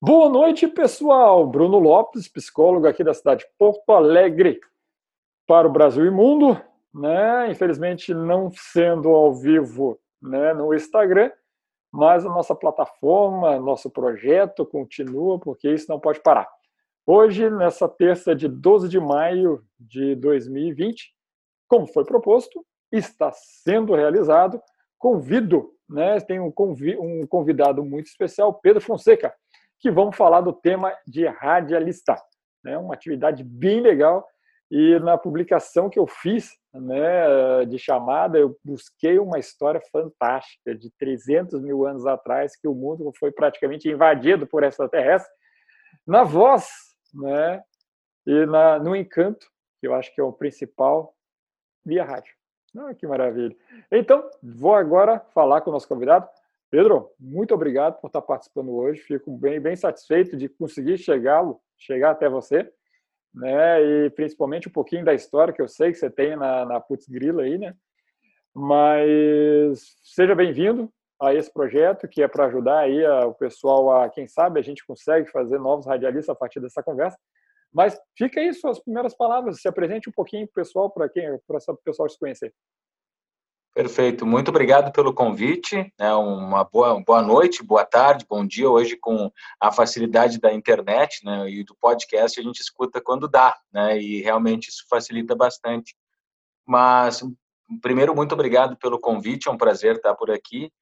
Boa noite, pessoal. Bruno Lopes, psicólogo aqui da cidade de Porto Alegre, para o Brasil e mundo, né? Infelizmente não sendo ao vivo, né, no Instagram, mas a nossa plataforma, nosso projeto continua, porque isso não pode parar. Hoje, nessa terça de 12 de maio de 2020, como foi proposto, está sendo realizado. Convido, né? Tem um convidado muito especial, Pedro Fonseca que vamos falar do tema de radialista. É né? uma atividade bem legal e na publicação que eu fiz né, de chamada, eu busquei uma história fantástica de 300 mil anos atrás, que o mundo foi praticamente invadido por extraterrestres, na voz né, e na, no encanto, que eu acho que é o principal, via rádio. Ah, que maravilha. Então, vou agora falar com o nosso convidado, Pedro, muito obrigado por estar participando hoje. Fico bem, bem satisfeito de conseguir chegá-lo, chegar até você, né? E principalmente um pouquinho da história que eu sei que você tem na, na Putz Grila aí, né? Mas seja bem-vindo a esse projeto que é para ajudar aí a, o pessoal a, quem sabe, a gente consegue fazer novos radialistas a partir dessa conversa. Mas fica aí suas primeiras palavras, se apresente um pouquinho para o pessoal, para quem, para o pessoal te conhecer. Perfeito, muito obrigado pelo convite. É uma boa, boa noite, boa tarde, bom dia. Hoje, com a facilidade da internet né, e do podcast, a gente escuta quando dá, né, e realmente isso facilita bastante. Mas, primeiro, muito obrigado pelo convite, é um prazer estar por aqui.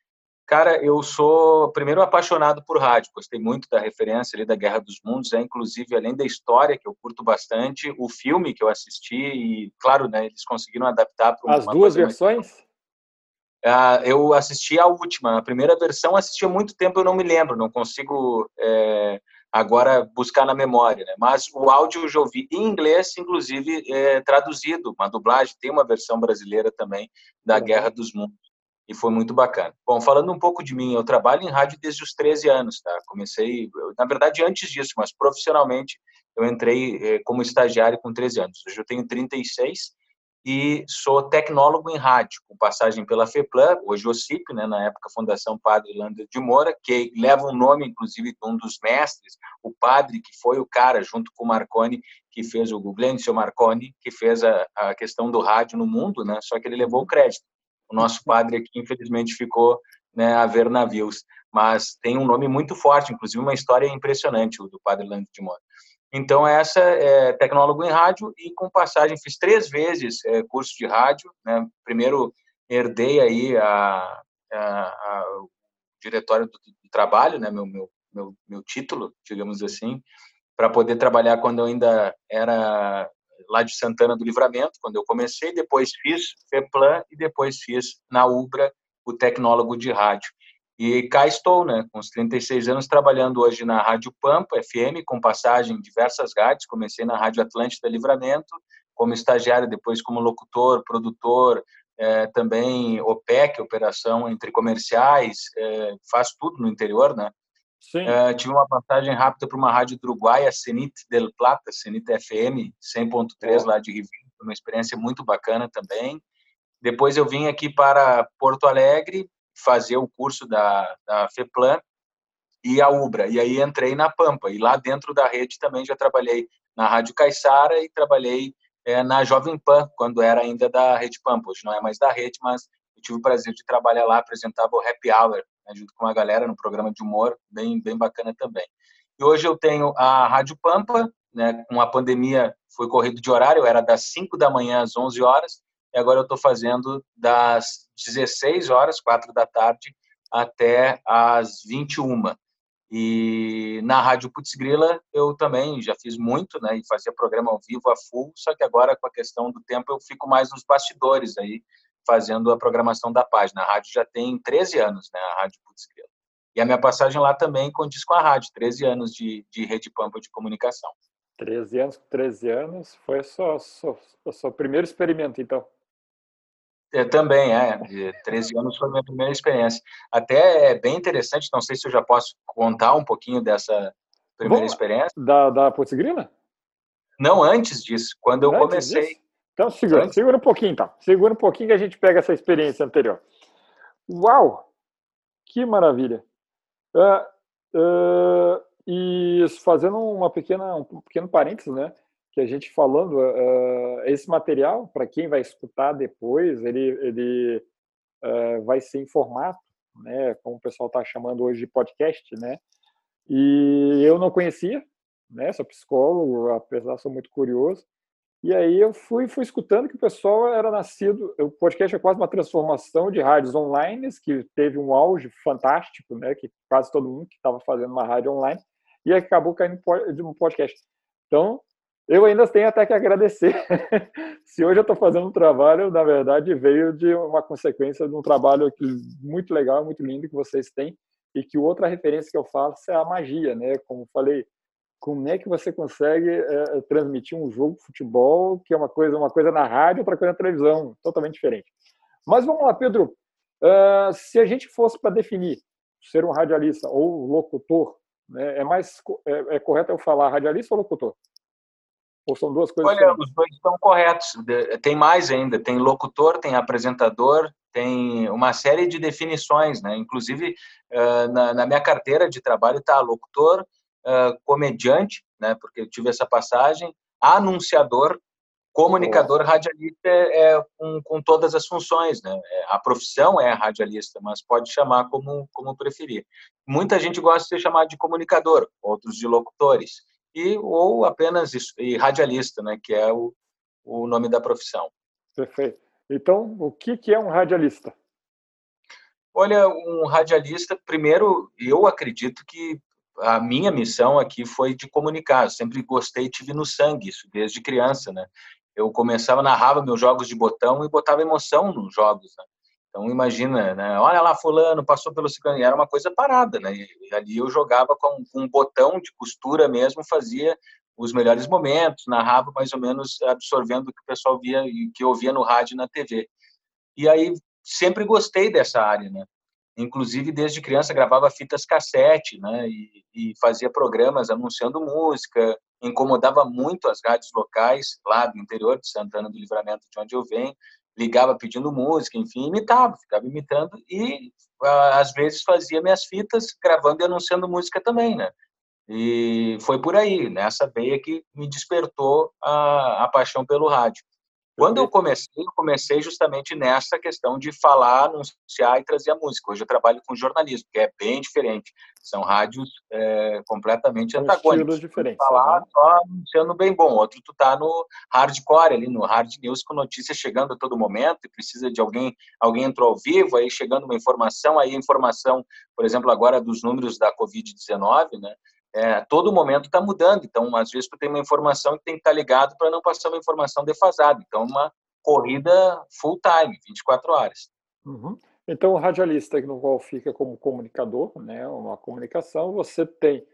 Cara, eu sou, primeiro, apaixonado por rádio, gostei muito da referência ali da Guerra dos Mundos, é inclusive, além da história, que eu curto bastante, o filme que eu assisti, e, claro, né, eles conseguiram adaptar para As duas versões? Mais Uh, eu assisti a última, a primeira versão assisti há muito tempo, eu não me lembro, não consigo é, agora buscar na memória, né? mas o áudio eu já ouvi em inglês, inclusive é, traduzido, uma dublagem, tem uma versão brasileira também da uhum. Guerra dos Mundos, e foi muito bacana. Bom, falando um pouco de mim, eu trabalho em rádio desde os 13 anos, tá? Comecei, na verdade, antes disso, mas profissionalmente eu entrei é, como estagiário com 13 anos. Hoje eu tenho 36 e sou tecnólogo em rádio, com passagem pela FEPLAN, hoje OCIP, né, na época Fundação Padre Lander de Moura, que leva o um nome, inclusive, de um dos mestres, o padre que foi o cara, junto com o Marconi, que fez o Glencio Marconi, que fez a, a questão do rádio no mundo, né, só que ele levou o crédito. O nosso padre aqui, infelizmente, ficou né, a ver navios, mas tem um nome muito forte, inclusive uma história impressionante, o do padre Lander de Moura. Então, essa é tecnólogo em rádio e com passagem, fiz três vezes é, curso de rádio. Né? Primeiro, herdei aí a, a, a o diretório do, do, trabalho, né? meu, meu, meu, meu título, digamos assim, para poder trabalhar quando eu ainda era lá de Santana do Livramento, quando eu comecei. Depois fiz FEPLAN e depois fiz na UBRA o tecnólogo de rádio. E cá estou, né, com os 36 anos, trabalhando hoje na Rádio Pampa FM, com passagem em diversas rádios. Comecei na Rádio Atlântida Livramento, como estagiário, depois como locutor, produtor, é, também OPEC, Operação Entre Comerciais, é, faz tudo no interior, né? É, tive uma passagem rápida para uma rádio do Uruguai, a Cenit del Plata, Cenit FM, 100.3 lá de Rio, uma experiência muito bacana também. Depois eu vim aqui para Porto Alegre, fazer o curso da, da FEPLAN e a UBRA. E aí entrei na Pampa. E lá dentro da rede também já trabalhei na Rádio Caiçara e trabalhei é, na Jovem Pan, quando era ainda da Rede Pampa. Hoje não é mais da rede, mas eu tive o prazer de trabalhar lá, apresentava o Happy Hour, né, junto com a galera no programa de humor, bem, bem bacana também. E hoje eu tenho a Rádio Pampa, né, com a pandemia foi corrido de horário, era das 5 da manhã às 11 horas, e agora eu estou fazendo das 16 horas, 4 da tarde, até as 21. E na Rádio Putz Grila eu também já fiz muito, né, e fazia programa ao vivo a full, só que agora com a questão do tempo eu fico mais nos bastidores aí, fazendo a programação da página. A rádio já tem 13 anos, né, a Rádio Putz Grila. E a minha passagem lá também condiz com a rádio, 13 anos de, de rede pampa de comunicação. 13 anos, 13 anos, foi só, o primeiro experimento, então. É, também, é. De 13 anos foi a minha primeira experiência. Até é bem interessante, não sei se eu já posso contar um pouquinho dessa primeira Bom, experiência. Da, da Potzigrina? Não, antes disso, quando eu antes comecei. Disso? Então, segura, antes... segura um pouquinho, então. Segura um pouquinho que a gente pega essa experiência anterior. Uau! Que maravilha! Uh, uh, e fazendo uma pequena, um pequeno parênteses, né? Que a gente falando, uh, esse material, para quem vai escutar depois, ele, ele uh, vai ser em formato, né? Como o pessoal está chamando hoje de podcast, né? E eu não conhecia, né? Sou psicólogo, apesar sou muito curioso. E aí eu fui, fui escutando que o pessoal era nascido. O podcast é quase uma transformação de rádios online, que teve um auge fantástico, né? Que quase todo mundo que estava fazendo uma rádio online e acabou caindo de um podcast. Então, eu ainda tenho até que agradecer. Se hoje eu estou fazendo um trabalho, na verdade, veio de uma consequência de um trabalho que, muito legal, muito lindo que vocês têm e que outra referência que eu faço é a magia, né? Como falei, como é que você consegue é, transmitir um jogo de futebol que é uma coisa, uma coisa na rádio, outra coisa na televisão, totalmente diferente. Mas vamos lá, Pedro. Uh, se a gente fosse para definir ser um radialista ou locutor, né, é mais é, é, correto eu falar radialista ou locutor? Ou são duas coisas? Olha, diferentes? os dois estão corretos. Tem mais ainda. Tem locutor, tem apresentador, tem uma série de definições, né? Inclusive uh, na, minha carteira de trabalho está locutor, uh, comediante, né, porque eu tive essa passagem, anunciador, comunicador, radialista é, é com, com, todas as funções, né? É, a profissão é radialista, mas pode chamar como, como preferir. Muita gente gosta de ser chamado de comunicador, outros de locutores, e ou apenas isso, e radialista, né? Que é o, o nome da profissão. Perfeito. Então, o que, que é um radialista? Olha, um radialista, primeiro, eu acredito que a minha missão aqui foi de comunicar. Eu sempre gostei, tive no sangue isso desde criança, né? Eu começava narrava meus jogos de botão e botava emoção nos jogos, né? Então imagina, né? Olha lá fulano passou pelo ciclano, e era uma coisa parada, né? E ali eu jogava com, um botão de costura mesmo, fazia os melhores momentos, narrava mais ou menos absorvendo o que o pessoal via e que ouvia no rádio e na TV. E aí sempre gostei dessa área, né? Inclusive, desde criança, gravava fitas cassete, né? E, e, fazia programas anunciando música, incomodava muito as rádios locais lá do interior de Santana do Livramento, de onde eu venho, ligava pedindo música, enfim, imitava, ficava imitando e às vezes fazia minhas fitas gravando e anunciando música também, né? E foi por aí, nessa veia que me despertou a, a paixão pelo rádio. Quando eu comecei, eu comecei justamente nessa questão de falar, anunciar e trazer a música. Hoje eu trabalho com jornalismo, que é bem diferente. São rádios é, completamente antagônicos. diferentes. Falar né? só anunciando bem bom. Outro tu tá no hardcore ali, no hard news com notícias chegando a todo momento e precisa de alguém, alguém entrou ao vivo, aí chegando uma informação, aí a informação, por exemplo, agora dos números da Covid-19, né? É, todo momento está mudando. Então, às vezes, tu tem uma informação que tem que estar tá ligado para não passar uma informação defasada. Então, uma corrida full time, 24 horas. Uhum. Então, o radialista, no qual fica como comunicador, né, uma comunicação, você tem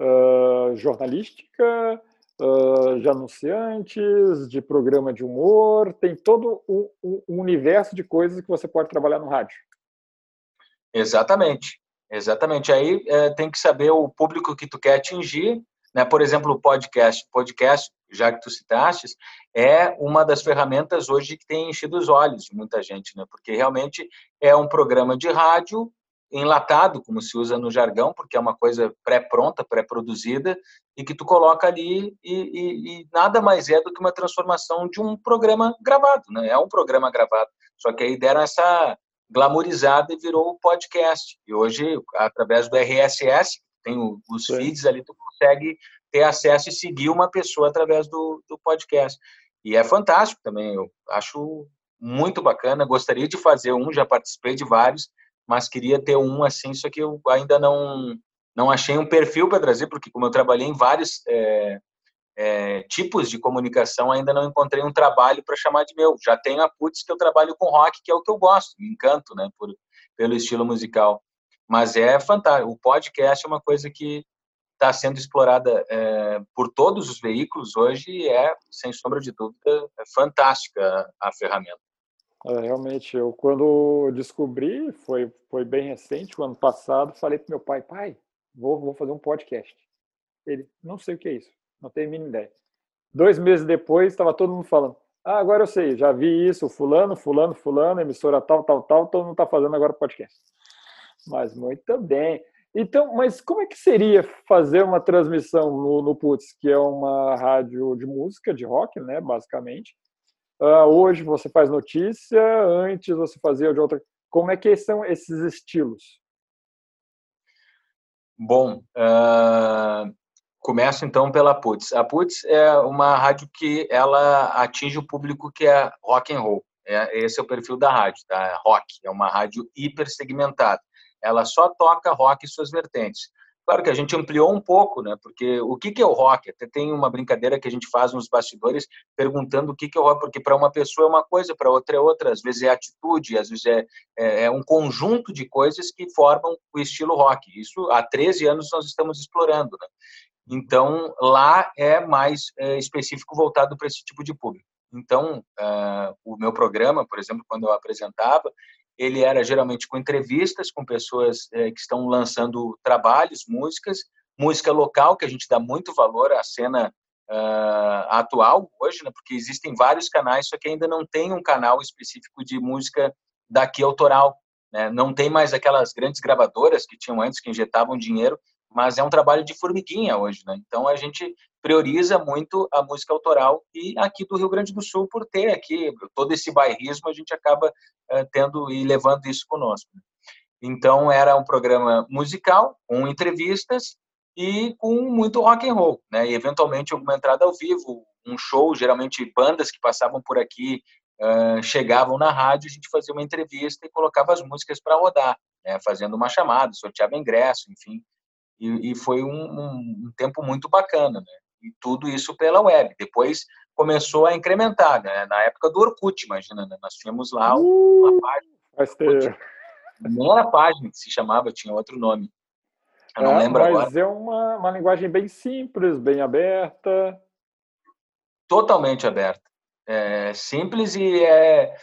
uh, jornalística, uh, de anunciantes, de programa de humor, tem todo um, um universo de coisas que você pode trabalhar no rádio. Exatamente. Exatamente. Aí é, tem que saber o público que tu quer atingir, né? Por exemplo, o podcast. Podcast, já que tu citaste, é uma das ferramentas hoje que tem enchido os olhos de muita gente, né? Porque realmente é um programa de rádio enlatado, como se usa no jargão, porque é uma coisa pré-pronta, pré-produzida, e que tu coloca ali e, e, e, nada mais é do que uma transformação de um programa gravado, né? É um programa gravado. Só que aí deram essa glamourizada e virou o podcast. E hoje, através do RSS, tem os feeds ali, tu consegue ter acesso e seguir uma pessoa através do, do podcast. E é fantástico também, eu acho muito bacana, gostaria de fazer um, já participei de vários, mas queria ter um assim, só que eu ainda não não achei um perfil para trazer, porque como eu trabalhei em vários é, é, tipos de comunicação, ainda não encontrei um trabalho para chamar de meu. Já tenho a Putz, que eu trabalho com rock, que é o que eu gosto, me encanto, né, por, pelo estilo musical. Mas é fantástico. O podcast é uma coisa que está sendo explorada é, por todos os veículos hoje e é, sem sombra de dúvida, é fantástica a ferramenta. É, realmente, eu quando descobri, foi, foi bem recente, o ano passado, falei para meu pai, pai, vou, vou fazer um podcast. Ele, não sei o que é isso. Não tenho a mínima ideia. Dois meses depois, estava todo mundo falando: Ah, agora eu sei, já vi isso, fulano, fulano, fulano, emissora tal, tal, tal, todo mundo está fazendo agora podcast. Mas muito bem. Então, mas como é que seria fazer uma transmissão no, no Putz, que é uma rádio de música, de rock, né, basicamente? Uh, hoje você faz notícia, antes você fazia de outra. Como é que são esses estilos? Bom, uh, começo então pela Putz. A Putz é uma rádio que ela atinge o público que é rock and roll. É, esse é o perfil da rádio, tá? Rock. É uma rádio hiper segmentada. Ela só toca rock e suas vertentes. Claro que a gente ampliou um pouco, né? Porque o que, que é o rock? Até tem uma brincadeira que a gente faz nos bastidores perguntando o que, que é o rock, porque para uma pessoa é uma coisa, para outra é outra. Às vezes é atitude, às vezes é, é, é, um conjunto de coisas que formam o estilo rock. Isso há 13 anos nós estamos explorando, né? Então lá é mais é, específico voltado para esse tipo de público. Então, uh, o meu programa, por exemplo, quando eu apresentava, ele era geralmente com entrevistas com pessoas uh, que estão lançando trabalhos, músicas, música local, que a gente dá muito valor à cena uh, atual hoje, né, porque existem vários canais, só que ainda não tem um canal específico de música daqui autoral. Né? Não tem mais aquelas grandes gravadoras que tinham antes, que injetavam dinheiro, mas é um trabalho de formiguinha hoje, né? Então a gente prioriza muito a música autoral e aqui do Rio Grande do Sul por ter aqui todo esse bairrismo a gente acaba uh, tendo e levando isso conosco. Né? Então era um programa musical com entrevistas e com muito rock and roll, né? E eventualmente alguma entrada ao vivo, um show, geralmente bandas que passavam por aqui uh, chegavam na rádio, a gente fazia uma entrevista e colocava as músicas para rodar, né? Fazendo uma chamada, sorteava ingresso, enfim e, e foi um, um, um, tempo muito bacana, né? E tudo isso pela web. Depois começou a incrementar, né? Na época do Orkut, imagina, né? nós tínhamos lá uma uh, página. Não era página que se chamava, tinha outro nome. Eu não é, lembro mas agora. é uma, uma linguagem bem simples, bem aberta. Totalmente aberta. É simples e é,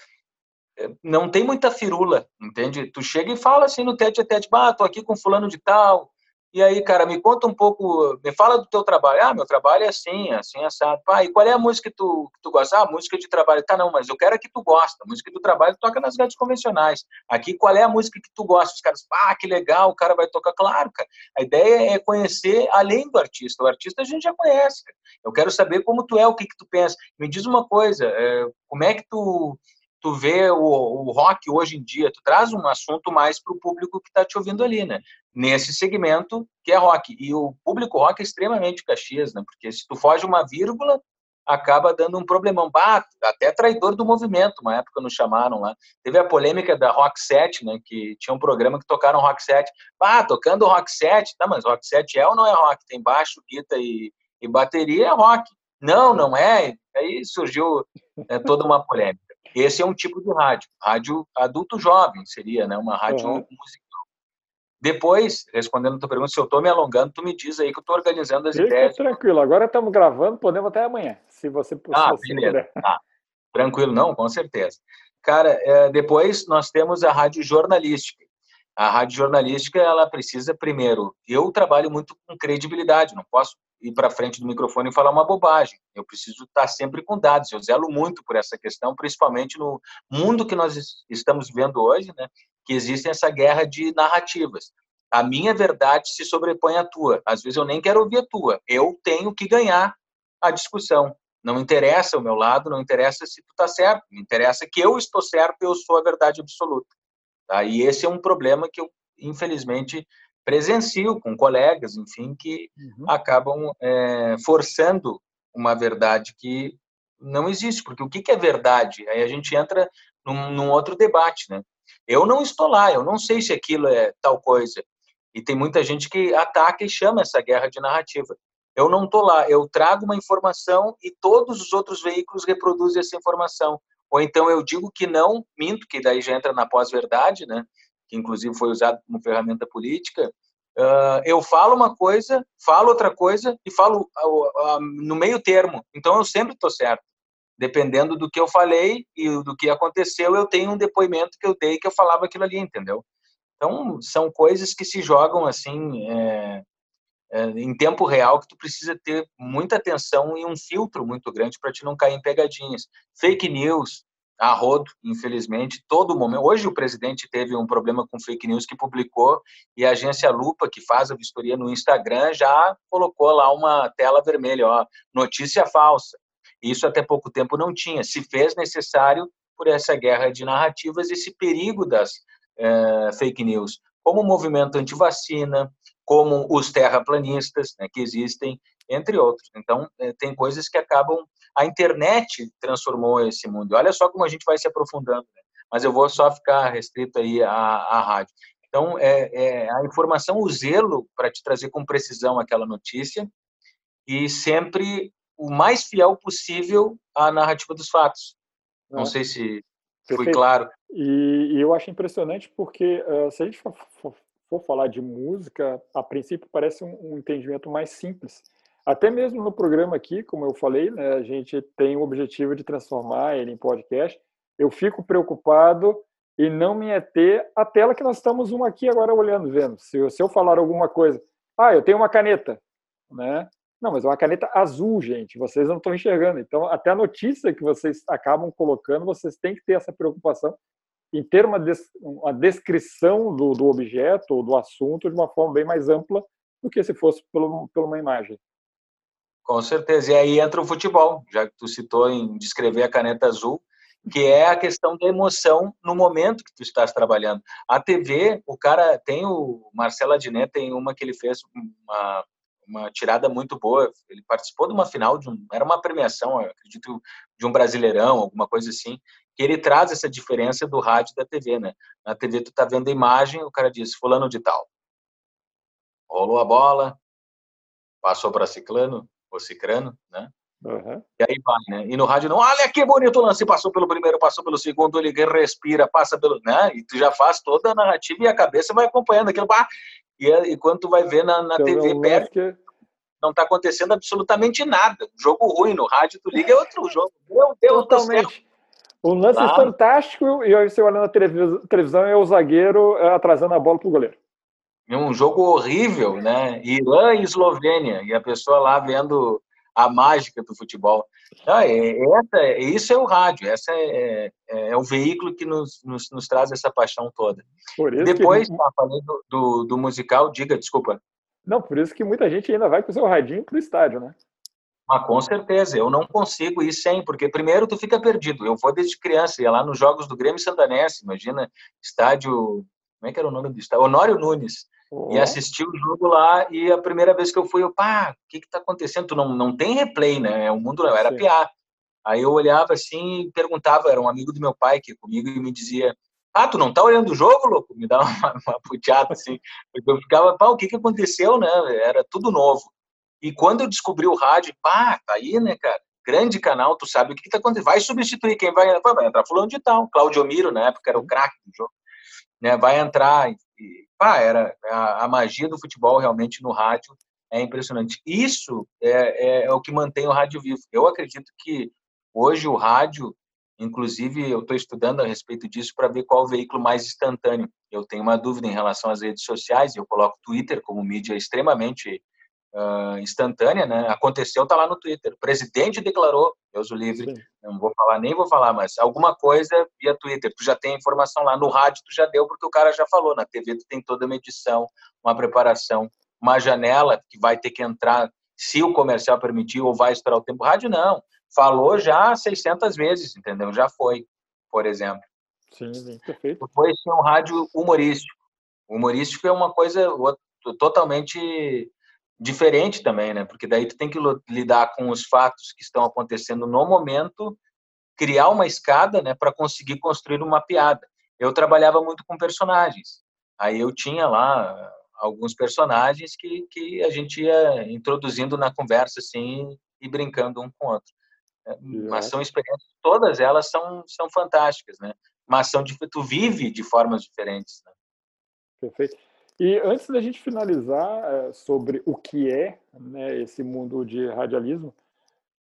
é, não tem muita firula, entende? Tu chega e fala assim no tete a tete, ah, tô aqui com fulano de tal, e aí, cara, me conta um pouco, me fala do teu trabalho. Ah, meu trabalho é assim, assim, assado. Pá, e qual é a música que tu, que tu gosta? Ah, música de trabalho. Tá, não, mas eu quero é que tu gosta. A música do trabalho toca nas rádios convencionais. Aqui, qual é a música que tu gosta? Os caras, ah, que legal, o cara vai tocar. Claro, cara. A ideia é conhecer além do artista. O artista a gente já conhece. Cara. Eu quero saber como tu é, o que que tu pensa. Me diz uma coisa, é, como é que tu tu vê o, o rock hoje em dia, tu traz um assunto mais para o público que está te ouvindo ali, né? Nesse segmento que é rock. E o público rock é extremamente caxias, né? Porque se tu foge uma vírgula, acaba dando um problemão. Bah, até traidor do movimento, uma época nos chamaram lá. Teve a polêmica da Rock 7, né? Que tinha um programa que tocaram Rock 7. Bah, tocando Rock 7, tá, mas Rock 7 é ou não é rock? Tem baixo, guitarra e, e bateria, é rock. Não, não é. Aí surgiu é, toda uma polêmica. Esse é um tipo de rádio, rádio adulto jovem seria, né? Uma rádio uhum. musical. Depois, respondendo a tua pergunta, se eu estou me alongando, tu me diz aí que eu estou organizando as Fica ideias. Tranquilo, agora estamos gravando, podemos até amanhã, se você ah, beleza. Ah, tranquilo, não, com certeza. Cara, é, depois nós temos a rádio jornalística. A rádio jornalística, ela precisa, primeiro, eu trabalho muito com credibilidade, não posso ir para frente do microfone e falar uma bobagem. Eu preciso estar sempre com dados. Eu zelo muito por essa questão, principalmente no mundo que nós estamos vivendo hoje, né? Que existe essa guerra de narrativas. A minha verdade se sobrepõe à tua. Às vezes eu nem quero ouvir a tua. Eu tenho que ganhar a discussão. Não interessa o meu lado, não interessa se tu está certo. Me interessa que eu estou certo e eu sou a verdade absoluta. Tá? E esse é um problema que eu, infelizmente, presencio com colegas, enfim, que uhum. acabam é, forçando uma verdade que não existe, porque o que, que é verdade? Aí a gente entra num, num, outro debate, né? Eu não estou lá, eu não sei se aquilo é tal coisa. E tem muita gente que ataca e chama essa guerra de narrativa. Eu não estou lá, eu trago uma informação e todos os outros veículos reproduzem essa informação. Ou então eu digo que não, minto, que daí já entra na pós-verdade, né? Que inclusive foi usado como ferramenta política, uh, eu falo uma coisa, falo outra coisa e falo uh, uh, no meio termo. Então eu sempre estou certo. Dependendo do que eu falei e do que aconteceu, eu tenho um depoimento que eu dei que eu falava aquilo ali, entendeu? Então são coisas que se jogam assim é, é, em tempo real que tu precisa ter muita atenção e um filtro muito grande para te não cair em pegadinhas. Fake news, a rodo, infelizmente, todo momento. Hoje o presidente teve um problema com fake news que publicou e a agência Lupa, que faz a vistoria no Instagram, já colocou lá uma tela vermelha, ó, notícia falsa. Isso até pouco tempo não tinha. Se fez necessário por essa guerra de narrativas, esse perigo das é, fake news, como o movimento anti-vacina, como os terraplanistas né, que existem, entre outros. Então, é, tem coisas que acabam a internet transformou esse mundo. Olha só como a gente vai se aprofundando, né? mas eu vou só ficar restrito aí à, à rádio. Então, é, é, a informação, o zelo para te trazer com precisão aquela notícia e sempre o mais fiel possível à narrativa dos fatos. Não é. sei se foi claro. E, e, eu acho impressionante porque uh, se a gente for, for, for, falar de música, a princípio parece um, um entendimento mais simples. Até mesmo no programa aqui, como eu falei, né, a gente tem o objetivo de transformar ele em podcast. Eu fico preocupado em não me ater à tela que nós estamos uma aqui agora olhando, vendo. Se eu, se eu falar alguma coisa, ah, eu tenho uma caneta, né? Não, mas é uma caneta azul, gente. Vocês não estão enxergando. Então, até a notícia que vocês acabam colocando, vocês têm que ter essa preocupação em ter uma, des uma descrição do, do objeto ou do assunto de uma forma bem mais ampla do que se fosse por, por uma imagem. Com certeza. E aí entra o futebol, já que tu citou em descrever a caneta azul, que é a questão da emoção no momento que tu estás trabalhando. A TV, o cara tem o Marcelo Adnet tem uma que ele fez uma, uma tirada muito boa. Ele participou de uma final de um, era uma premiação, acredito, de um Brasileirão, alguma coisa assim, que ele traz essa diferença do rádio e da TV, né? Na TV tu tá vendo a imagem, o cara diz fulano de tal. Rolou a bola, passou para ciclano, o Cicrano, né? Uhum. E aí vai, né? E no rádio não, olha que bonito o lance, passou pelo primeiro, passou pelo segundo, ele respira, passa pelo, né? E tu já faz toda a narrativa e a cabeça vai acompanhando aquilo, e, e quando tu vai ver na, na então, TV perto, que... não tá acontecendo absolutamente nada. Um jogo ruim no rádio, tu liga é outro jogo. Meu Deus Totalmente. Um lance claro. fantástico e aí você olhando na televisão é o zagueiro é, atrasando a bola pro goleiro um jogo horrível, né? Irã e Eslovênia, e a pessoa lá vendo a mágica do futebol. Ah, é, essa, isso é o rádio, essa é, é, é o veículo que nos, nos, nos, traz essa paixão toda. Depois, que... falando do, do, do, musical, diga, desculpa. Não, por isso que muita gente ainda vai com o seu radinho pro estádio, né? Ah, com certeza, eu não consigo ir sem, porque primeiro tu fica perdido. Eu vou desde criança, ia lá nos jogos do Grêmio Santanense, imagina, estádio, como é que era o nome do estádio? Honório Nunes. E assisti o jogo lá, e a primeira vez que eu fui, eu, pá, o que que tá acontecendo? Tu não, não tem replay, né? O mundo não era Sim. PA. Aí eu olhava assim e perguntava, era um amigo do meu pai que comigo e me dizia, ah, tu não tá olhando o jogo, louco? Me dava uma, uma puteada assim. Eu ficava, pá, o que que aconteceu, né? Era tudo novo. E quando eu descobri o rádio, pá, tá aí, né, cara? Grande canal, tu sabe o que que tá acontecendo. Vai substituir quem vai, vai entrar fulano de tal. Claudio Miro, na época, era o craque do jogo. Né, vai entrar, e, pá, era a, a, magia do futebol realmente no rádio é impressionante. Isso é, é, é o que mantém o rádio vivo. Eu acredito que hoje o rádio, inclusive, eu estou estudando a respeito disso para ver qual o veículo mais instantâneo. Eu tenho uma dúvida em relação às redes sociais. Eu coloco Twitter como mídia extremamente uh, instantânea, né? Aconteceu, tá lá no Twitter. O presidente declarou, Deus o livre, Sim. não vou falar, nem vou falar, mas alguma coisa via Twitter. Tu já tem a informação lá. No rádio tu já deu, porque o cara já falou. Na TV tu tem toda uma edição, uma preparação, uma janela que vai ter que entrar se o comercial permitir ou vai esperar o tempo. Rádio não. Falou já 600 vezes, entendeu? Já foi, por exemplo. Sim, perfeito. Depois tem um rádio humorístico. O humorístico é uma coisa totalmente diferente também, né? Porque daí tu tem que lidar com os fatos que estão acontecendo no momento, criar uma escada, né, para conseguir construir uma piada. Eu trabalhava muito com personagens. Aí eu tinha lá alguns personagens que, que a gente ia introduzindo na conversa assim e brincando um com o outro. É, mas são experiências, todas elas são, são fantásticas, né? Mas são tu vive de formas diferentes. Né? Perfeito. E antes da gente finalizar é, sobre o que é né, esse mundo de radialismo,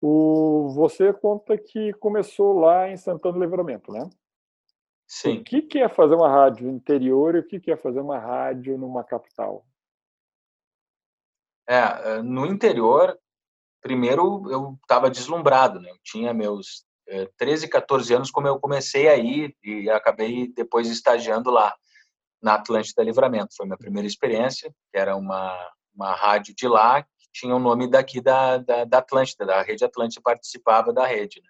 o, você conta que começou lá em Santana do Livramento, né? Sim. O que, que é fazer uma rádio interior e o que, que é fazer uma rádio numa capital? É, no interior, primeiro eu estava deslumbrado, né? Eu tinha meus 13, 14 anos como eu comecei aí e acabei depois estagiando lá na Atlântida Livramento. Foi minha primeira experiência, que era uma, uma rádio de lá, que tinha o nome daqui da, da, da Atlântida, da Rede Atlântida participava da rede. Né?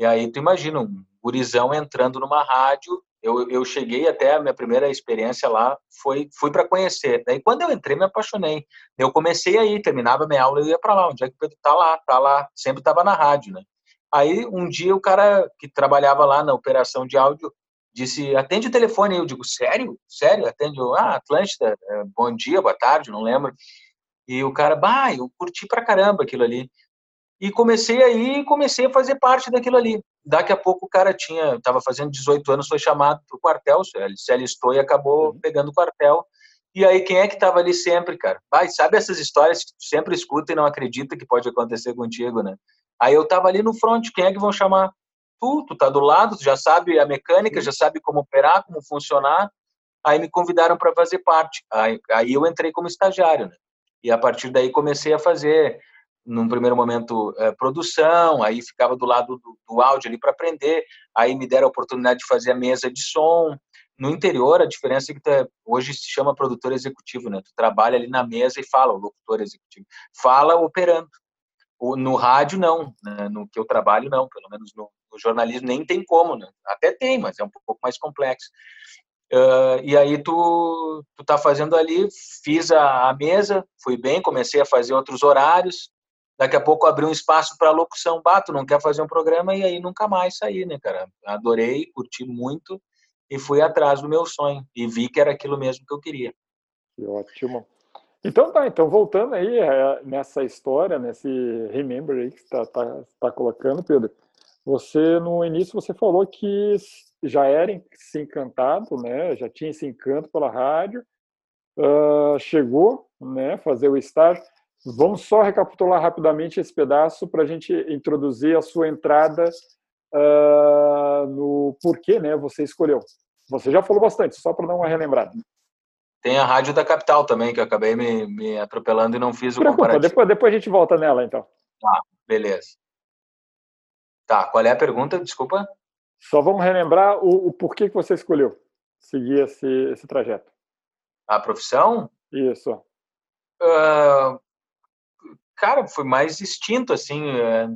E aí tu imagina um gurizão entrando numa rádio, eu, eu cheguei até a minha primeira experiência lá, foi fui para conhecer. Daí quando eu entrei me apaixonei. Eu comecei aí, terminava minha aula, eu ia para lá, onde é que o Pedro tá lá, tá lá, sempre estava na rádio, né? Aí um dia o cara que trabalhava lá na operação de áudio disse: atende o telefone. Eu digo: sério? Sério? Atende? Ah, Atlântida, é, bom dia, boa tarde, não lembro. E o cara, bah, eu curti pra caramba aquilo ali. E comecei aí, comecei a fazer parte daquilo ali. Daqui a pouco o cara tinha, estava fazendo 18 anos, foi chamado para o quartel, se alistou e acabou uhum. pegando o quartel. E aí, quem é que estava ali sempre, cara? Vai, sabe essas histórias que tu sempre escuta e não acredita que pode acontecer contigo, né? Aí eu estava ali no front, quem é que vão chamar? Tu, tu tá do lado, tu já sabe a mecânica, já sabe como operar, como funcionar. Aí me convidaram para fazer parte. Aí, aí eu entrei como estagiário, né? E a partir daí comecei a fazer num primeiro momento, é, produção, aí ficava do lado do, do áudio ali para aprender, aí me deram a oportunidade de fazer a mesa de som. No interior, a diferença é que é, hoje se chama produtor executivo, né? Tu trabalha ali na mesa e fala, o locutor executivo. Fala operando. No rádio, não. Né? No que eu trabalho, não. Pelo menos no, jornalismo nem tem como, né? Até tem, mas é um pouco mais complexo. Uh, e aí tu, tu tá fazendo ali, fiz a, a mesa, fui bem, comecei a fazer outros horários, Daqui a pouco abriu um espaço para locução, bato, não quer fazer um programa e aí nunca mais saí, né, cara? Adorei, curti muito e fui atrás do meu sonho e vi que era aquilo mesmo que eu queria. Que ótimo. Então tá, então voltando aí é, nessa história, nesse remember aí que está tá, tá colocando, Pedro. Você no início você falou que já era se encantado, né? Já tinha esse encanto pela rádio, uh, chegou, né? Fazer o estágio. Vamos só recapitular rapidamente esse pedaço para a gente introduzir a sua entrada uh, no porquê né, você escolheu. Você já falou bastante, só para dar uma relembrada. Tem a Rádio da Capital também, que eu acabei me, me atropelando e não fiz o Preocupa, comparativo. Depois, depois a gente volta nela, então. Tá, beleza. Tá, qual é a pergunta? Desculpa. Só vamos relembrar o, o porquê que você escolheu seguir esse, esse trajeto. A profissão? Isso. Uh, cara, foi mais instinto, assim. É,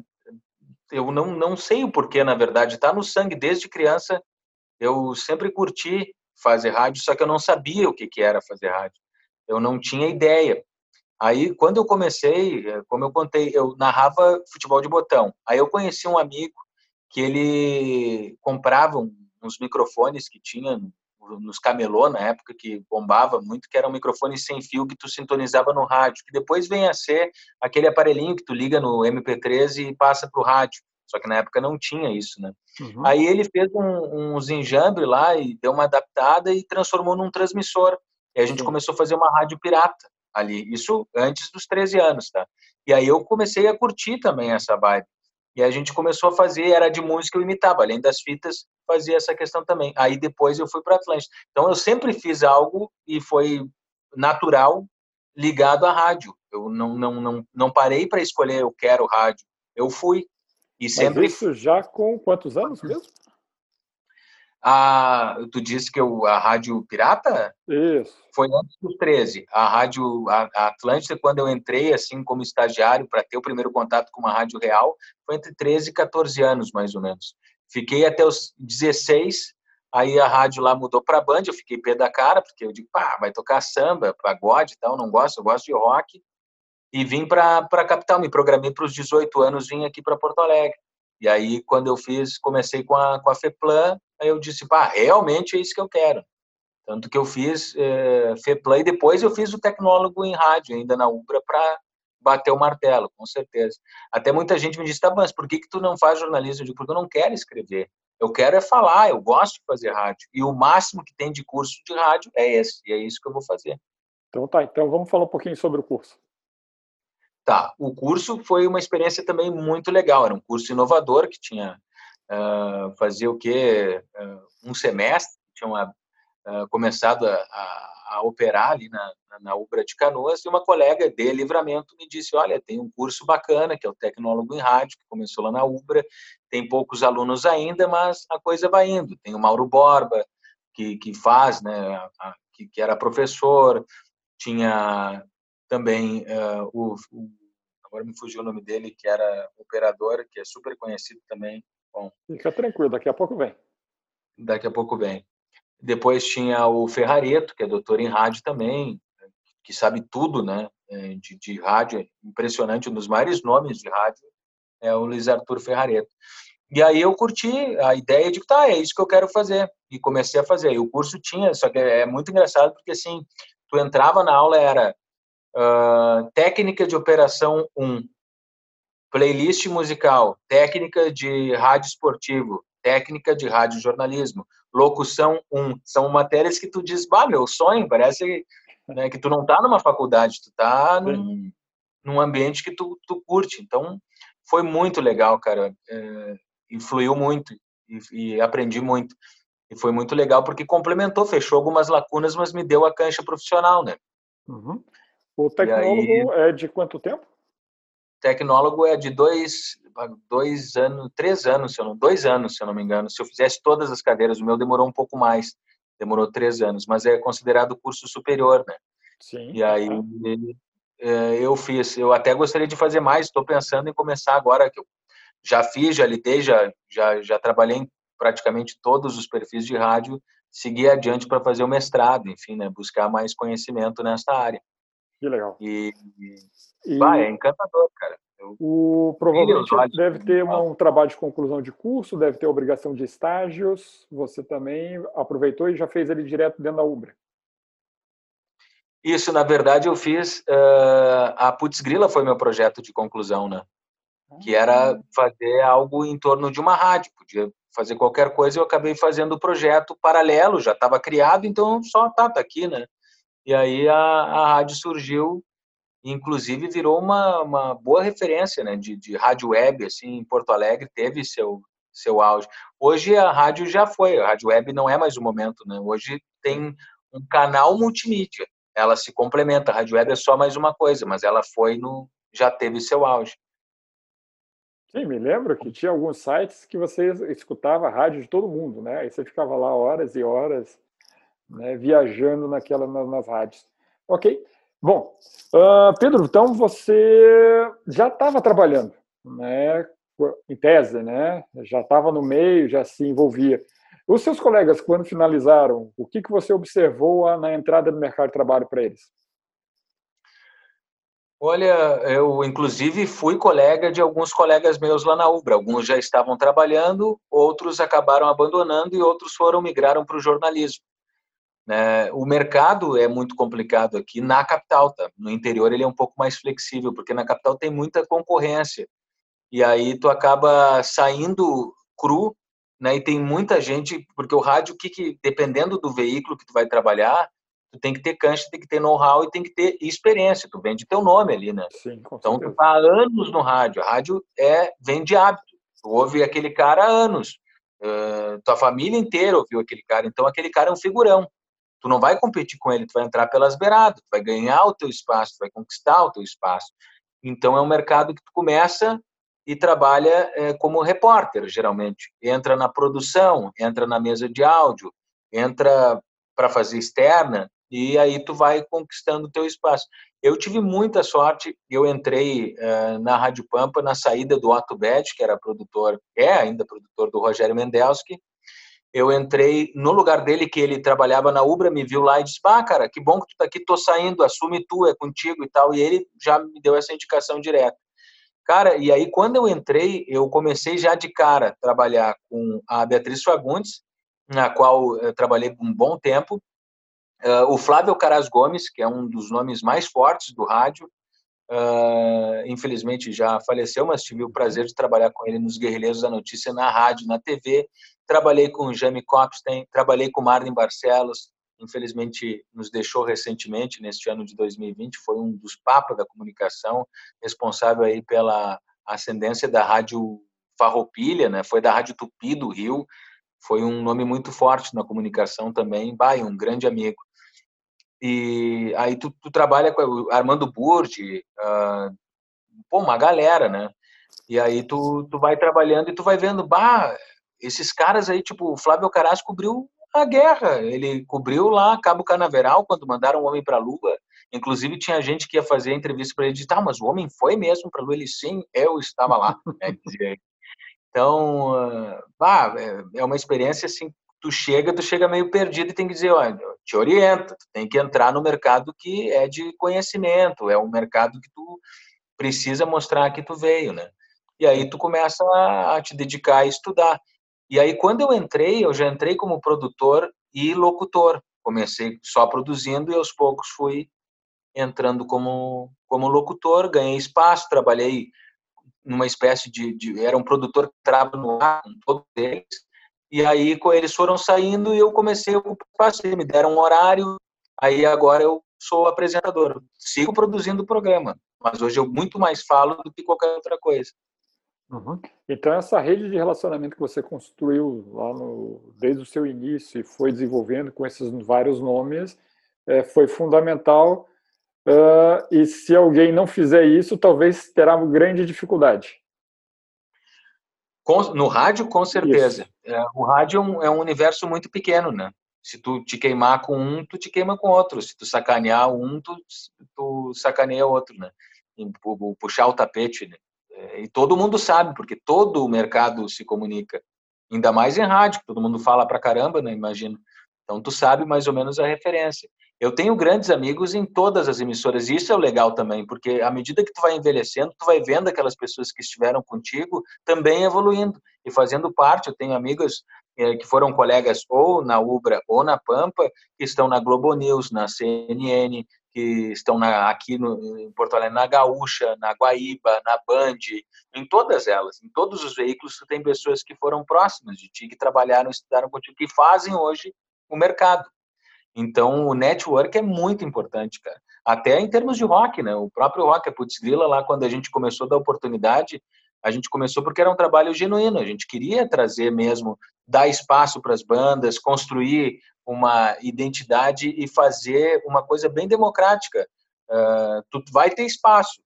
eu não, não sei o porquê, na verdade. Tá no sangue desde criança. Eu sempre curti fazer rádio, só que eu não sabia o que, que era fazer rádio. Eu não tinha ideia. Aí, quando eu comecei, é, como eu contei, eu narrava futebol de botão. Aí eu conheci um amigo que ele comprava uns microfones que tinha nos camelô na época que bombava muito, que era um microfone sem fio que tu sintonizava no rádio, que depois vem a ser aquele aparelhinho que tu liga no MP3 e passa para o rádio. Só que na época não tinha isso, né? Uhum. Aí ele fez um, uns enjambre lá e deu uma adaptada e transformou num transmissor. E a gente Sim. começou a fazer uma rádio pirata ali. Isso antes dos 13 anos, tá? E aí eu comecei a curtir também essa vibe. E a gente começou a fazer, era de música, eu imitava, além das fitas, fazia essa questão também. Aí depois eu fui para Atlântida. Então eu sempre fiz algo e foi natural ligado à rádio. Eu não não não, não parei para escolher eu quero rádio. Eu fui e Mas sempre isso já com quantos anos mesmo? A, tu disse que eu, a Rádio Pirata? Isso. Foi antes dos 13. A Rádio a, a Atlântida, quando eu entrei, assim, como estagiário, para ter o primeiro contato com uma rádio real, foi entre 13 e 14 anos, mais ou menos. Fiquei até os 16, aí a rádio lá mudou para Band, eu fiquei pé da cara, porque eu digo, pá, vai tocar samba, pagode e tal, não gosto, eu gosto de rock. E vim para a capital, me programei para os 18 anos, vim aqui para Porto Alegre. E aí, quando eu fiz, comecei com a, com a FEPLAN, aí eu disse, pá, realmente é isso que eu quero. Tanto que eu fiz é, FEPLAN e depois eu fiz o tecnólogo em rádio, ainda na UBRA, para bater o martelo, com certeza. Até muita gente me disse, tá, mas por que, que tu não faz jornalismo? Eu digo, porque eu não quero escrever. Eu quero é falar, eu gosto de fazer rádio. E o máximo que tem de curso de rádio é esse, e é isso que eu vou fazer. Então tá, então vamos falar um pouquinho sobre o curso. Tá, o curso foi uma experiência também muito legal, era um curso inovador que tinha uh, fazia o quê? Uh, um semestre, tinha uh, começado a, a, a, operar ali na, na Ubra de Canoas, e uma colega de livramento me disse: Olha, tem um curso bacana, que é o Tecnólogo em Rádio, que começou lá na Ubra, tem poucos alunos ainda, mas a coisa vai indo. Tem o Mauro Borba, que, que faz, né, a, que, que, era professor, tinha também o, o, agora me fugiu o nome dele, que era operador, que é super conhecido também. Bom, Fica tranquilo, daqui a pouco vem. Daqui a pouco vem. Depois tinha o Ferrareto, que é doutor em rádio também, que sabe tudo, né, é, de, de rádio, impressionante, um dos maiores nomes de rádio é o Luiz Arthur Ferrareto. E aí eu curti a ideia de que tá, é isso que eu quero fazer. E comecei a fazer. E o curso tinha, só que é muito engraçado porque assim, tu entrava na aula era uh, técnica de operação 1, playlist musical, técnica de rádio esportivo, técnica de rádio jornalismo, locução 1. São matérias que tu diz, bah, meu sonho, parece né, que tu não tá numa faculdade, tu tá num, num ambiente que tu, tu curte. Então, foi muito legal, cara. É, influiu muito e, e, aprendi muito. E foi muito legal porque complementou, fechou algumas lacunas, mas me deu a cancha profissional, né? Uhum. O tecnólogo aí, é de quanto tempo? Tecnólogo é de dois, dois anos, três anos, se eu não, dois anos, se eu não me engano. Se eu fizesse todas as cadeiras, o meu demorou um pouco mais, demorou três anos, mas é considerado curso superior, né? Sim. E aí é, eu fiz, eu até gostaria de fazer mais, estou pensando em começar agora, que eu já fiz, já lidei, já, já, já trabalhei em praticamente todos os perfis de rádio, seguir adiante para fazer o mestrado, enfim, né, buscar mais conhecimento nessa área. Que legal. E, e... Vai, é encantador, cara. Eu... O, provavelmente deve ter uma, um trabalho de conclusão de curso, deve ter obrigação de estágios. Você também aproveitou e já fez ele direto dentro da Ubra. Isso, na verdade, eu fiz. Uh, a Putz Grila foi meu projeto de conclusão, né? que era fazer algo em torno de uma rádio, podia fazer qualquer coisa, eu acabei fazendo o projeto paralelo, já estava criado, então só tá, tá aqui, né? E aí a, a rádio surgiu, inclusive virou uma, uma boa referência, né, de, de rádio web, assim, em Porto Alegre, teve seu, seu auge. Hoje a rádio já foi, a rádio web não é mais o momento, né? Hoje tem um canal multimídia, ela se complementa, a rádio web é só mais uma coisa, mas ela foi no, já teve seu auge. Sim, me lembro que tinha alguns sites que você escutava a rádio de todo mundo, né? Aí você ficava lá horas e horas, né, viajando naquela nas rádios. Ok. Bom, uh, Pedro, então você já estava trabalhando, né? Em tese, né? Já estava no meio, já se envolvia. Os seus colegas, quando finalizaram, o que, que você observou na entrada do mercado de trabalho para eles? Olha, eu inclusive fui colega de alguns colegas meus lá na Ubra. Alguns já estavam trabalhando, outros acabaram abandonando e outros foram migraram para o jornalismo. Né? O mercado é muito complicado aqui na capital, tá? No interior ele é um pouco mais flexível, porque na capital tem muita concorrência. E aí tu acaba saindo cru, né? E tem muita gente, porque o rádio, que, que dependendo do veículo que tu vai trabalhar, tu tem que ter cancha, tem que ter know-how e tem que ter experiência. Tu vende teu nome ali, né? Sim, então, tu tá há anos no rádio. A rádio é, vem de hábito. Tu ouve aquele cara há anos. Uh, tua família inteira ouviu aquele cara. Então, aquele cara é um figurão. Tu não vai competir com ele, tu vai entrar pelas beiradas, tu vai ganhar o teu espaço, tu vai conquistar o teu espaço. Então, é um mercado que tu começa e trabalha é, como repórter, geralmente. Entra na produção, entra na mesa de áudio, entra para fazer externa, e aí tu vai conquistando o teu espaço. Eu tive muita sorte, eu entrei uh, na Rádio Pampa na saída do Otto Bet, que era produtor, é ainda produtor do Rogério Mendelski. Eu entrei no lugar dele, que ele trabalhava na Ubra, me viu lá e disse, ah, cara, que bom que tu tá aqui, tô saindo, assume tu, é contigo e tal. E ele já me deu essa indicação direta. Cara, e aí quando eu entrei, eu comecei já de cara a trabalhar com a Beatriz Fagundes, na qual eu trabalhei um bom tempo, Uh, o Flávio Caraz Gomes, que é um dos nomes mais fortes do rádio, uh, infelizmente já faleceu, mas tive o prazer de trabalhar com ele nos Guerrilheiros da Notícia na rádio, na TV. Trabalhei com o Jamie Copstein, trabalhei com o Barcelos, infelizmente nos deixou recentemente, neste ano de 2020, foi um dos papas da comunicação, responsável aí pela ascendência da rádio Farroupilha, né? foi da Rádio Tupi do Rio, foi um nome muito forte na comunicação também, vai, um grande amigo. E aí tu, tu trabalha com o Armando Burdi, uh, pô, uma galera, né? E aí tu, tu vai trabalhando e tu vai vendo, bah, esses caras aí, tipo, o Flávio Caraz cobriu a guerra. Ele cobriu lá Cabo Canaveral quando mandaram o homem para a Lua. Inclusive tinha gente que ia fazer entrevista para ele e tá, mas o homem foi mesmo para a Lua? Ele sim, eu estava lá. Né? Então, ah, é uma experiência assim, tu chega, tu chega meio perdido e tem que dizer, olha, te orienta, tu tem que entrar no mercado que é de conhecimento, é um mercado que tu precisa mostrar que tu veio, né? E aí tu começa a, te dedicar a estudar. E aí quando eu entrei, eu já entrei como produtor e locutor. Comecei só produzindo e aos poucos fui entrando como como locutor, ganhei espaço, trabalhei numa espécie de, de era um produtor que trabalhava no ar com todos eles. E aí eles foram saindo e eu comecei a ocupar, me deram um horário. Aí agora eu sou apresentador, sigo produzindo o programa, mas hoje eu muito mais falo do que qualquer outra coisa. Uhum. Então essa rede de relacionamento que você construiu lá no, desde o seu início e foi desenvolvendo com esses vários nomes é, foi fundamental Uh, e se alguém não fizer isso, talvez terá uma grande dificuldade. Com, no rádio, com certeza. É, o rádio é um, é um, universo muito pequeno, né? Se tu te queimar com um, tu te queima com outro. Se tu sacanear um, tu, tu sacaneia outro, né? E, puxar o tapete, né? É, e todo mundo sabe, porque todo o mercado se comunica. Ainda mais em rádio, todo mundo fala pra caramba, né? Imagino. Então tu sabe mais ou menos a referência. Eu tenho grandes amigos em todas as emissoras, e isso é legal também, porque à medida que tu vai envelhecendo, tu vai vendo aquelas pessoas que estiveram contigo também evoluindo e fazendo parte. Eu tenho amigos eh, que foram colegas ou na Ubra ou na Pampa, que estão na Globo News, na CNN, que estão na, aqui no, em Porto Alegre, na Gaúcha, na Guaíba, na Band, em todas elas, em todos os veículos, tu tem pessoas que foram próximas de ti, que trabalharam, estudaram contigo, que fazem hoje o mercado. Então, o network é muito importante, cara. Até em termos de rock, né? O próprio rock, a Putz Grila, lá quando a gente começou da oportunidade, a gente começou porque era um trabalho genuíno. A gente queria trazer mesmo, dar espaço para as bandas, construir uma identidade e fazer uma coisa bem democrática. Uh, tu vai ter espaço.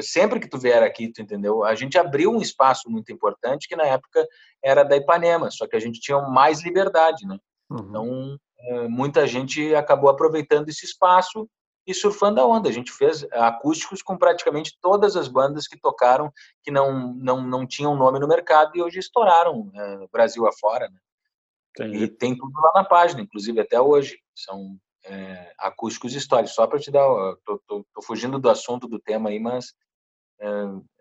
Sempre que tu vier aqui, tu entendeu? A gente abriu um espaço muito importante que na época era da Ipanema, só que a gente tinha mais liberdade, né? Uhum. Então, muita gente acabou aproveitando esse espaço e surfando a onda. A gente fez acústicos com praticamente todas as bandas que tocaram, que não, não, não tinham nome no mercado e hoje estouraram é, Brasil afora. Né? E tem tudo lá na página, inclusive até hoje. São é, acústicos históricos. Só para te dar. Tô, fugindo do assunto do tema aí, mas. É,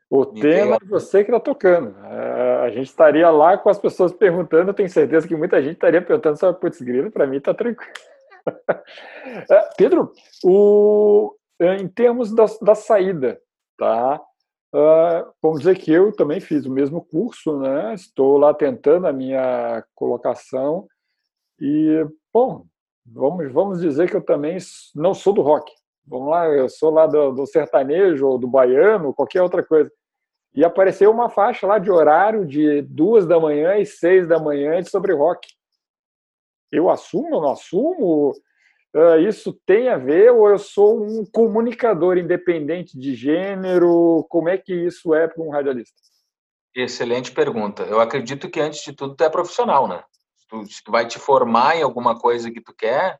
o tema é você que está tocando. É, a gente estaria lá com as pessoas perguntando, eu tenho certeza que muita gente estaria perguntando sobre Putz Grilo, para mim está tranquilo. É, Pedro, o, é, em termos da, da saída, tá? Uh, vamos dizer que eu também fiz o mesmo curso, né? Estou lá tentando a minha colocação e, bom, vamos, vamos dizer que eu também não sou do rock. Vamos lá, eu sou lá do, do sertanejo ou do baiano, qualquer outra coisa. E apareceu uma faixa lá de horário de duas da manhã e seis da manhã sobre rock. Eu assumo ou não assumo? Uh, isso tem a ver ou eu sou um comunicador independente de gênero? Como é que isso é para um radialista? Excelente pergunta. Eu acredito que antes de tudo tu é profissional, né? Tu vai te formar em alguma coisa que tu quer,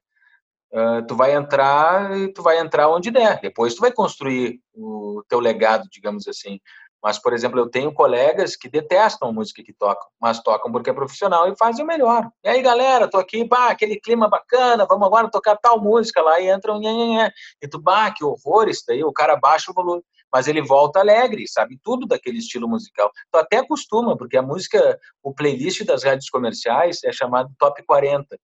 uh, tu vai entrar e tu vai entrar onde der. Depois tu vai construir o teu legado, digamos assim. Mas, por exemplo, eu tenho colegas que detestam a música que tocam, mas tocam porque é profissional e fazem o melhor. E aí, galera, tô aqui, pá, aquele clima bacana, vamos agora tocar tal música lá e entra nhanhanhã. E tu, bah, que horror isso daí, o cara baixa o volume. Mas ele volta alegre, sabe tudo daquele estilo musical. Tu até acostuma, porque a música, o playlist das rádios comerciais é chamado Top 40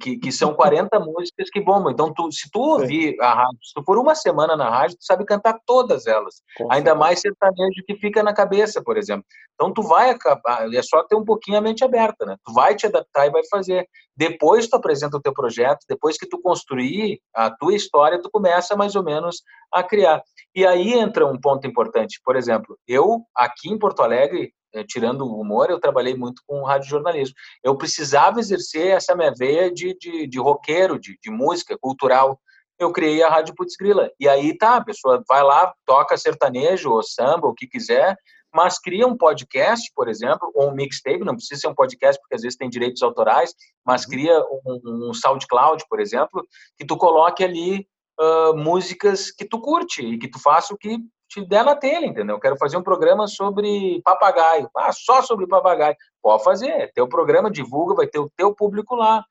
que, que são 40 músicas que bombam. Então, tu, se tu ouvir Sim. a rádio, se tu for uma semana na rádio, tu sabe cantar todas elas. Com Ainda certeza. mais sertanejo que fica na cabeça, por exemplo. Então, tu vai acabar, é só ter um pouquinho a mente aberta, né? Tu vai te adaptar e vai fazer. Depois tu apresenta o teu projeto, depois que tu construir a tua história, tu começa mais ou menos a criar. E aí entra um ponto importante. Por exemplo, eu, aqui em Porto Alegre, é, tirando o humor, eu trabalhei muito com rádio jornalismo. Eu precisava exercer essa minha veia de, de, de roqueiro, de, de música cultural. Eu criei a Rádio Putz Grila. E aí tá, a pessoa vai lá, toca sertanejo ou samba, o que quiser, mas cria um podcast, por exemplo, ou um mixtape, não precisa ser um podcast porque às vezes tem direitos autorais, mas uhum. cria um, um SoundCloud, por exemplo, que tu coloque ali uh, músicas que tu curte e que tu faça o que te der na telha, entendeu? Eu quero fazer um programa sobre papagaio. Ah, só sobre papagaio. Pode fazer. Teu programa divulga, vai ter o teu público lá.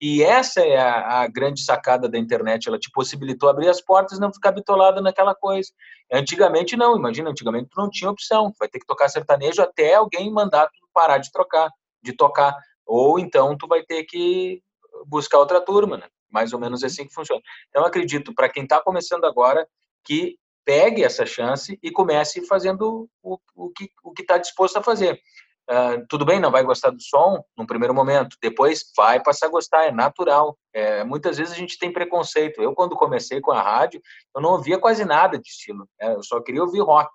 E essa é a, a, grande sacada da internet. Ela te possibilitou abrir as portas e não ficar bitolado naquela coisa. Antigamente não. Imagina, antigamente tu não tinha opção. Vai ter que tocar sertanejo até alguém mandar tu parar de trocar, de tocar. Ou então tu vai ter que buscar outra turma, né? Mais ou menos assim que funciona. Então acredito para quem está começando agora que pegue essa chance e comece fazendo o, o que o está disposto a fazer. Uh, tudo bem, não vai gostar do som no primeiro momento, depois vai passar a gostar, é natural. É, muitas vezes a gente tem preconceito. Eu, quando comecei com a rádio, eu não ouvia quase nada de estilo, né? eu só queria ouvir rock.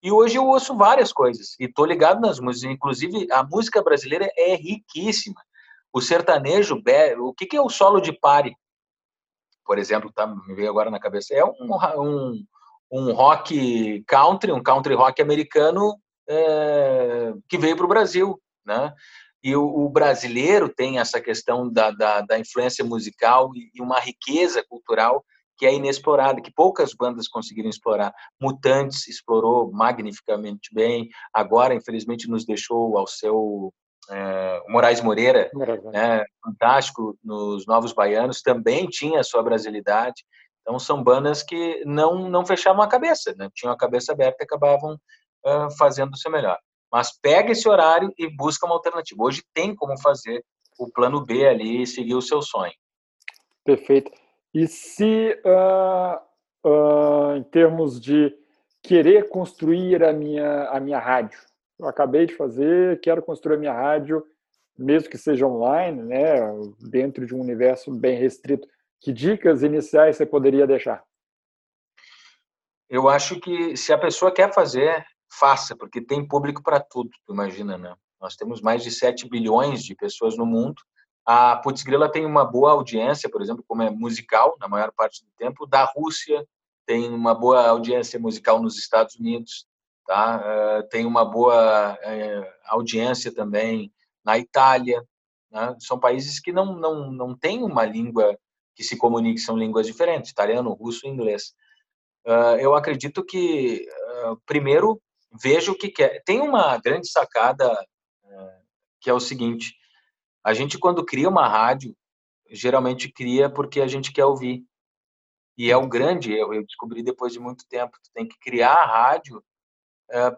E hoje eu ouço várias coisas e tô ligado nas músicas. Inclusive, a música brasileira é riquíssima. O sertanejo, o que, que é o solo de pare? Por exemplo, tá, me veio agora na cabeça. É um, um, um rock country, um country rock americano é, que veio para o Brasil, né? E o, o, brasileiro tem essa questão da, da, da influência musical e, uma riqueza cultural que é inexplorada, que poucas bandas conseguiram explorar. Mutantes explorou magnificamente bem, agora, infelizmente, nos deixou ao seu é, Moraes Moreira, né, fantástico nos Novos Baianos, também tinha a sua brasilidade. Então, são bandas que não, não fechavam a cabeça, né? tinham a cabeça aberta e acabavam uh, fazendo o seu melhor. Mas pega esse horário e busca uma alternativa. Hoje tem como fazer o plano B ali e seguir o seu sonho. Perfeito. E se, uh, uh, em termos de querer construir a minha, a minha rádio, eu acabei de fazer, quero construir a minha rádio, mesmo que seja online, né, dentro de um universo bem restrito. Que dicas iniciais você poderia deixar? Eu acho que se a pessoa quer fazer, faça, porque tem público para tudo, tu imagina, né? Nós temos mais de 7 bilhões de pessoas no mundo. A Putz Grila tem uma boa audiência, por exemplo, como é musical, na maior parte do tempo, da Rússia, tem uma boa audiência musical nos Estados Unidos, tá? Uh, tem uma boa uh, audiência também na Itália, né? São países que não, não, não têm uma língua que se comuniquem, são línguas diferentes, italiano, russo e inglês. Uh, eu acredito que, uh, primeiro, veja o que quer. Tem uma grande sacada uh, que é o seguinte: a gente, quando cria uma rádio, geralmente cria porque a gente quer ouvir. E é um grande erro, eu descobri depois de muito tempo. Tu tem que criar a rádio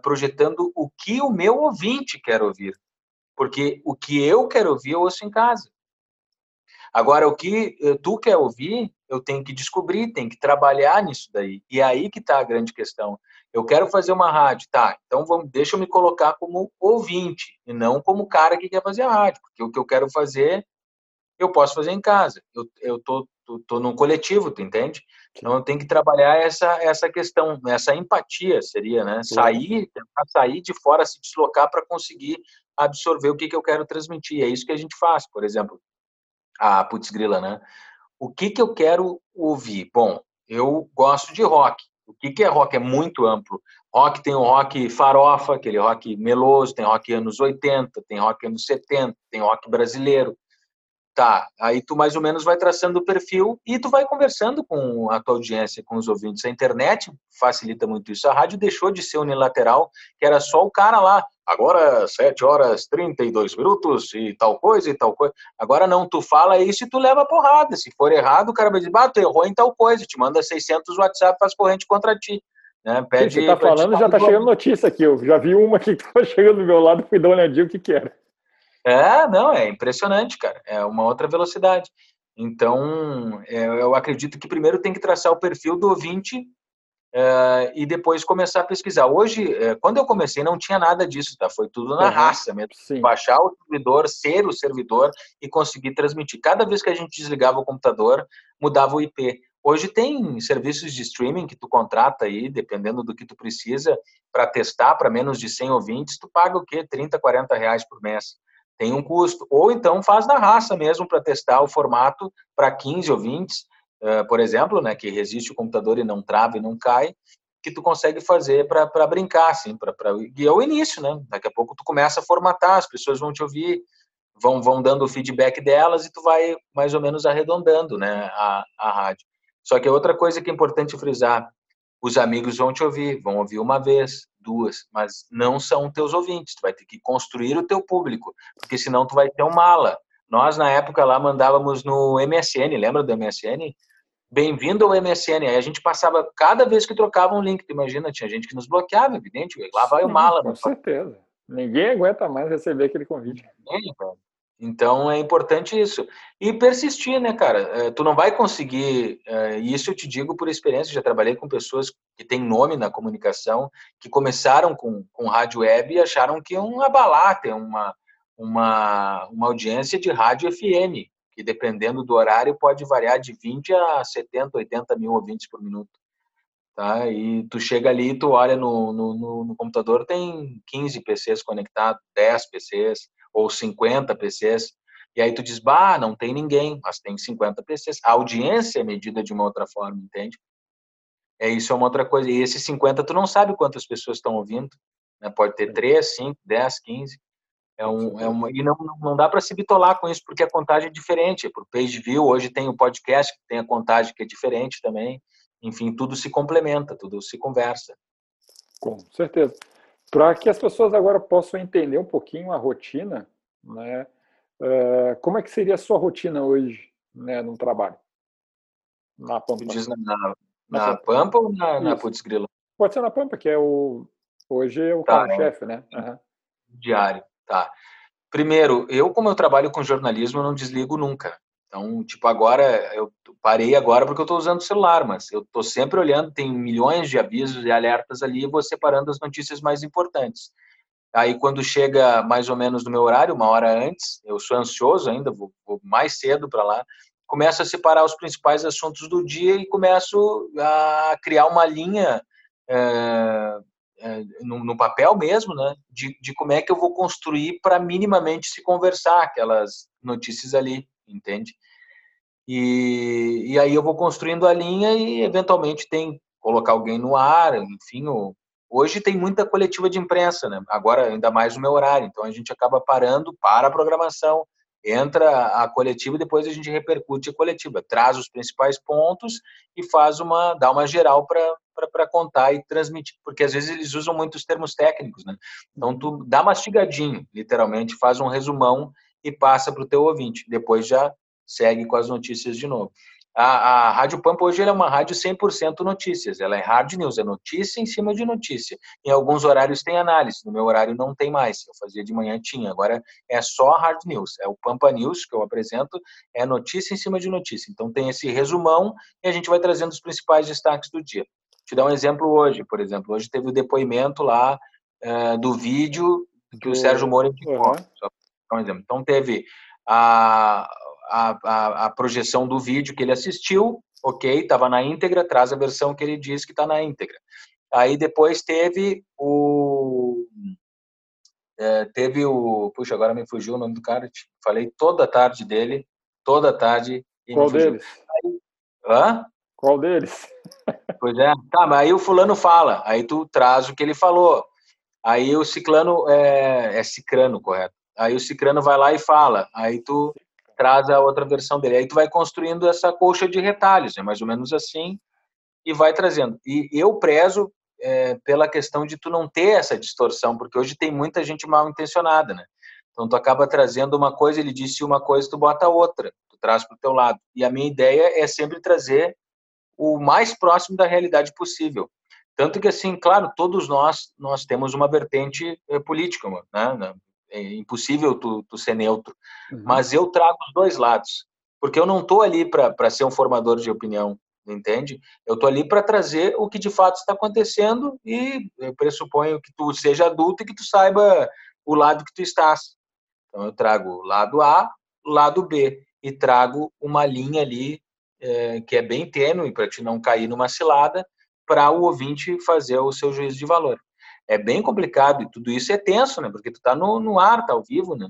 projetando o que o meu ouvinte quer ouvir. Porque o que eu quero ouvir, eu ouço em casa. Agora, o que eh, tu quer ouvir, eu tenho que descobrir, tenho que trabalhar nisso daí. E é aí que está a grande questão. Eu quero fazer uma rádio, tá? Então vamos, deixa eu me colocar como ouvinte e não como cara que quer fazer a rádio, porque o que eu quero fazer, eu posso fazer em casa. Eu, eu tô, tô, tô num coletivo, tu entende? Então eu tenho que trabalhar essa essa questão, essa empatia seria, né? Sair, tentar sair de fora, se deslocar para conseguir absorver o que, que eu quero transmitir. É isso que a gente faz, por exemplo a putz grila, né? O que que eu quero ouvir? Bom, eu gosto de rock. O que que é rock? É muito amplo. Rock tem o rock farofa, aquele rock meloso, tem rock anos 80, tem rock anos 70, tem rock brasileiro. Tá, aí tu mais ou menos vai traçando o perfil e tu vai conversando com a tua audiência, com os ouvintes. A internet facilita muito isso. A rádio deixou de ser unilateral, que era só o cara lá, agora 7 horas 32 minutos e tal coisa e tal coisa. Agora não, tu fala isso e tu leva porrada. Se for errado, o cara vai dizer, bah, tu errou em tal coisa, te manda 600 WhatsApp, faz corrente contra ti. Né? Pede, Sim, você tá falando, já tá chegando notícia aqui. Eu já vi uma aqui que tava chegando do meu lado, fui dar uma olhadinha o que que era. É, não, é impressionante, cara. É uma outra velocidade. Então, é, eu acredito que primeiro tem que traçar o perfil do ouvinte é, e depois começar a pesquisar. Hoje, é, quando eu comecei, não tinha nada disso, tá? Foi tudo na uhum, raça mesmo. Sim. Baixar o servidor, ser o servidor e conseguir transmitir. Cada vez que a gente desligava o computador, mudava o IP. Hoje tem serviços de streaming que tu contrata aí, dependendo do que tu precisa, para testar para menos de 100 ouvintes, tu paga o quê? 30, 40 reais por mês. Tem um custo. Ou então faz na raça mesmo para testar o formato para 15 ouvintes, uh, por exemplo, né, que resiste o computador e não trava e não cai, que tu consegue fazer para brincar, assim, pra, pra, e é o início, né? Daqui a pouco tu começa a formatar, as pessoas vão te ouvir, vão, vão dando o feedback delas e tu vai mais ou menos arredondando, né, a, a rádio. Só que outra coisa que é importante frisar, os amigos vão te ouvir, vão ouvir uma vez, duas, mas não são teus ouvintes, tu vai ter que construir o teu público, porque senão tu vai ter um mala. Nós, na época, lá mandávamos no MSN, lembra do MSN? Bem-vindo ao MSN. Aí a gente passava, cada vez que trocava um link, tu imagina, tinha gente que nos bloqueava, evidente, lá vai o mala. Com certeza. Ninguém aguenta mais receber aquele convite. Ninguém, cara. Então é importante isso. E persistir, né, cara? É, tu não vai conseguir, é, e isso eu te digo por experiência, já trabalhei com pessoas que têm nome na comunicação, que começaram com, com rádio web e acharam que iam abalar, ter uma, uma, uma audiência de rádio FM, que dependendo do horário pode variar de 20 a 70, 80 mil ouvintes por minuto. Tá? E tu chega ali, tu olha no, no, no computador, tem 15 PCs conectados, 10 PCs, ou 50 PCs, e aí tu diz, bah, não tem ninguém, mas tem 50 PCs. A audiência é medida de uma outra forma, entende? É isso é uma outra coisa. E esses 50 tu não sabe quantas pessoas estão ouvindo, né? Pode ter 3, 5, 10, 15. É um, é uma, e não, não dá para se bitolar com isso, porque a contagem é diferente. Por page view, hoje tem o podcast, que tem a contagem que é diferente também. Enfim, tudo se complementa, tudo se conversa. Com certeza. Para que as pessoas agora possam entender um pouquinho a rotina, né? Uh, como é que seria a sua rotina hoje, né, no trabalho? Na Pampa. Diz na, na, na Pampa ou na, na Putz Grila? Pode ser na Pampa, que é o hoje é o tá, carro-chefe, né? Uhum. Diário, tá. Primeiro, eu como eu trabalho com jornalismo, eu não desligo nunca. Então, tipo, agora eu parei agora porque eu estou usando o celular, mas eu estou sempre olhando, tem milhões de avisos e alertas ali, e vou separando as notícias mais importantes. Aí, quando chega mais ou menos no meu horário, uma hora antes, eu sou ansioso ainda, vou, vou mais cedo para lá, começo a separar os principais assuntos do dia e começo a criar uma linha é, é, no, no, papel mesmo, né, de, de como é que eu vou construir para minimamente se conversar aquelas notícias ali entende? E, e aí eu vou construindo a linha e eventualmente tem colocar alguém no ar, enfim, hoje tem muita coletiva de imprensa, né? Agora ainda mais no meu horário, então a gente acaba parando para a programação, entra a coletiva e depois a gente repercute a coletiva, traz os principais pontos e faz uma dá uma geral para contar e transmitir, porque às vezes eles usam muitos termos técnicos, né? Então tu dá mastigadinho, literalmente, faz um resumão e passa para o teu ouvinte. Depois já segue com as notícias de novo. A, a Rádio Pampa hoje é uma rádio 100% notícias. Ela é hard news, é notícia em cima de notícia. Em alguns horários tem análise, no meu horário não tem mais. Eu fazia de manhã, tinha. Agora é só hard news. É o Pampa News que eu apresento, é notícia em cima de notícia. Então tem esse resumão e a gente vai trazendo os principais destaques do dia. Te dar um exemplo hoje, por exemplo. Hoje teve o depoimento lá uh, do vídeo que o Sérgio Moro indicou. Uhum. Só um exemplo. Então, teve a, a, a, projeção do vídeo que ele assistiu, ok, estava na íntegra, traz a versão que ele diz que está na íntegra. Aí depois teve o. É, teve o. Puxa, agora me fugiu o nome do cara. Falei toda a tarde dele, toda a tarde. Qual deles? Aí, hã? Qual deles? Pois é. Tá, mas aí o fulano fala, aí tu traz o que ele falou. Aí o ciclano é, é cicrano, correto? Aí o Cicrano vai lá e fala, aí tu traz a outra versão dele. Aí tu vai construindo essa colcha de retalhos, é mais ou menos assim, e vai trazendo. E eu prezo é, pela questão de tu não ter essa distorção, porque hoje tem muita gente mal intencionada, né? Então tu acaba trazendo uma coisa, ele disse uma coisa, tu bota outra, tu traz para o teu lado. E a minha ideia é sempre trazer o mais próximo da realidade possível. Tanto que assim, claro, todos nós nós temos uma vertente é, política, né? É impossível tu, tu ser neutro. Uhum. Mas eu trago os dois lados, porque eu não estou ali para ser um formador de opinião, entende? Eu estou ali para trazer o que de fato está acontecendo e eu pressuponho que tu seja adulto e que tu saiba o lado que tu estás. Então eu trago o lado A, o lado B e trago uma linha ali é, que é bem tênue para te não cair numa cilada, para o ouvinte fazer o seu juízo de valor. É bem complicado e tudo isso é tenso, né? Porque tu está no, no ar, tá ao vivo, né?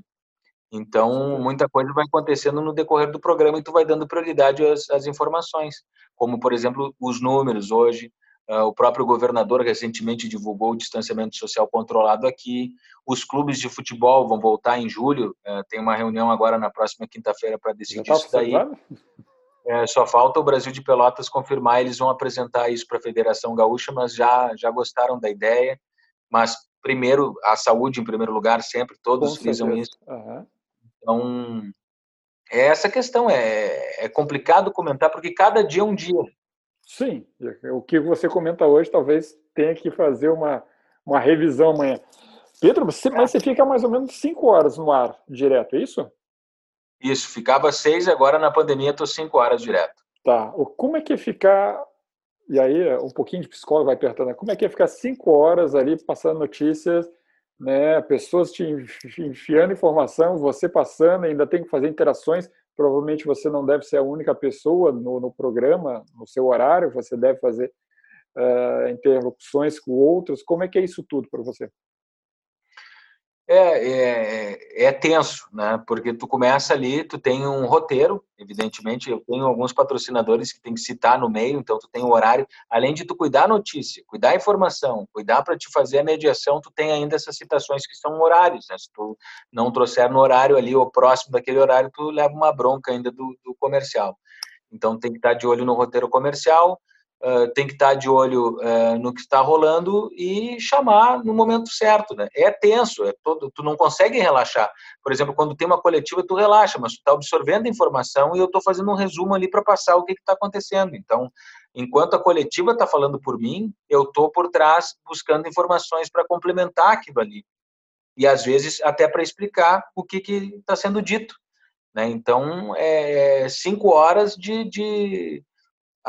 Então, muita coisa vai acontecendo no decorrer do programa e tu vai dando prioridade às, às informações, como, por exemplo, os números hoje, Uh, o próprio governador recentemente divulgou o distanciamento social controlado aqui. Os clubes de futebol vão voltar em julho. Uh, tem uma reunião agora na próxima quinta-feira para decidir tá isso daí. É, só falta o Brasil de Pelotas confirmar. Eles vão apresentar isso para a Federação Gaúcha, mas já já gostaram da ideia. Mas primeiro a saúde em primeiro lugar, sempre todos frisam isso. Uhum. Então é essa questão é, é complicado comentar porque cada dia é um dia. Sim, o que você comenta hoje talvez tenha que fazer uma, uma revisão amanhã. Pedro, você, mas você fica mais ou menos cinco horas no ar direto, é isso? Isso, ficava seis, agora na pandemia estou cinco horas direto. Tá, como é que é ficar, e aí um pouquinho de psicólogo vai apertando, como é que é ficar cinco horas ali passando notícias, né, pessoas te enfiando informação, você passando, ainda tem que fazer interações, provavelmente você não deve ser a única pessoa no, no programa, no seu horário, você deve fazer uh, interlocuções com outros. Como é que é isso tudo para você? É, é, é, tenso, né? Porque tu começa ali, tu tem um roteiro, evidentemente, eu tenho alguns patrocinadores que tem que citar no meio, então tu tem o horário, além de tu cuidar a notícia, cuidar a informação, cuidar para te fazer a mediação, tu tem ainda essas citações que são horários, né? Se tu não trouxer no horário ali ou próximo daquele horário, tu leva uma bronca ainda do, do comercial. Então tem que estar de olho no roteiro comercial, Tem que estar de olho uh, no que está rolando e chamar no momento certo, né? É tenso, é todo, tu não consegue relaxar. Por exemplo, quando tem uma coletiva, tu relaxa, mas tu está absorvendo a informação e eu estou fazendo um resumo ali para passar o que está acontecendo. Então, enquanto a coletiva está falando por mim, eu estou por trás buscando informações para complementar aquilo ali. E às vezes até para explicar o que está sendo dito. Né? Então, é cinco horas de, de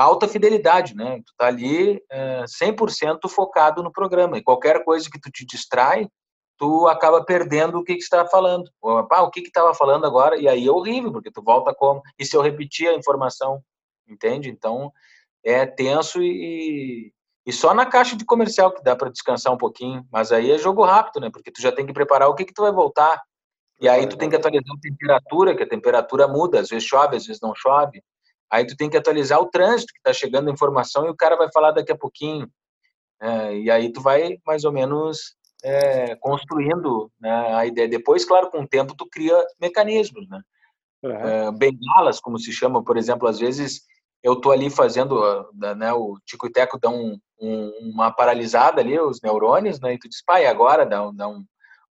alta fidelidade, né? Tu tá ali é, 100% focado no programa e qualquer coisa que tu te distrai, tu acaba perdendo o que que está falando. Ah, o que que estava falando agora? E aí é horrível, porque tu volta como e se eu repetir a informação, entende? Então é tenso e, e só na caixa de comercial que dá para descansar um pouquinho, mas aí é jogo rápido, né? Porque tu já tem que preparar o que que tu vai voltar. E aí tu tem que atualizar a temperatura, que a temperatura muda, às vezes chove, às vezes não chove. Aí tu tem que atualizar o trânsito que está chegando a informação e o cara vai falar daqui a pouquinho. É, e aí tu vai mais ou menos é, construindo né, a ideia. Depois, claro, com o tempo tu cria mecanismos, né? Uhum. É, bengalas, como se chama, por exemplo, às vezes eu tô ali fazendo, né, o Tico e Teco dão um, um, uma paralisada ali, os neurônios, né, e tu diz, pai, agora dá, dá um,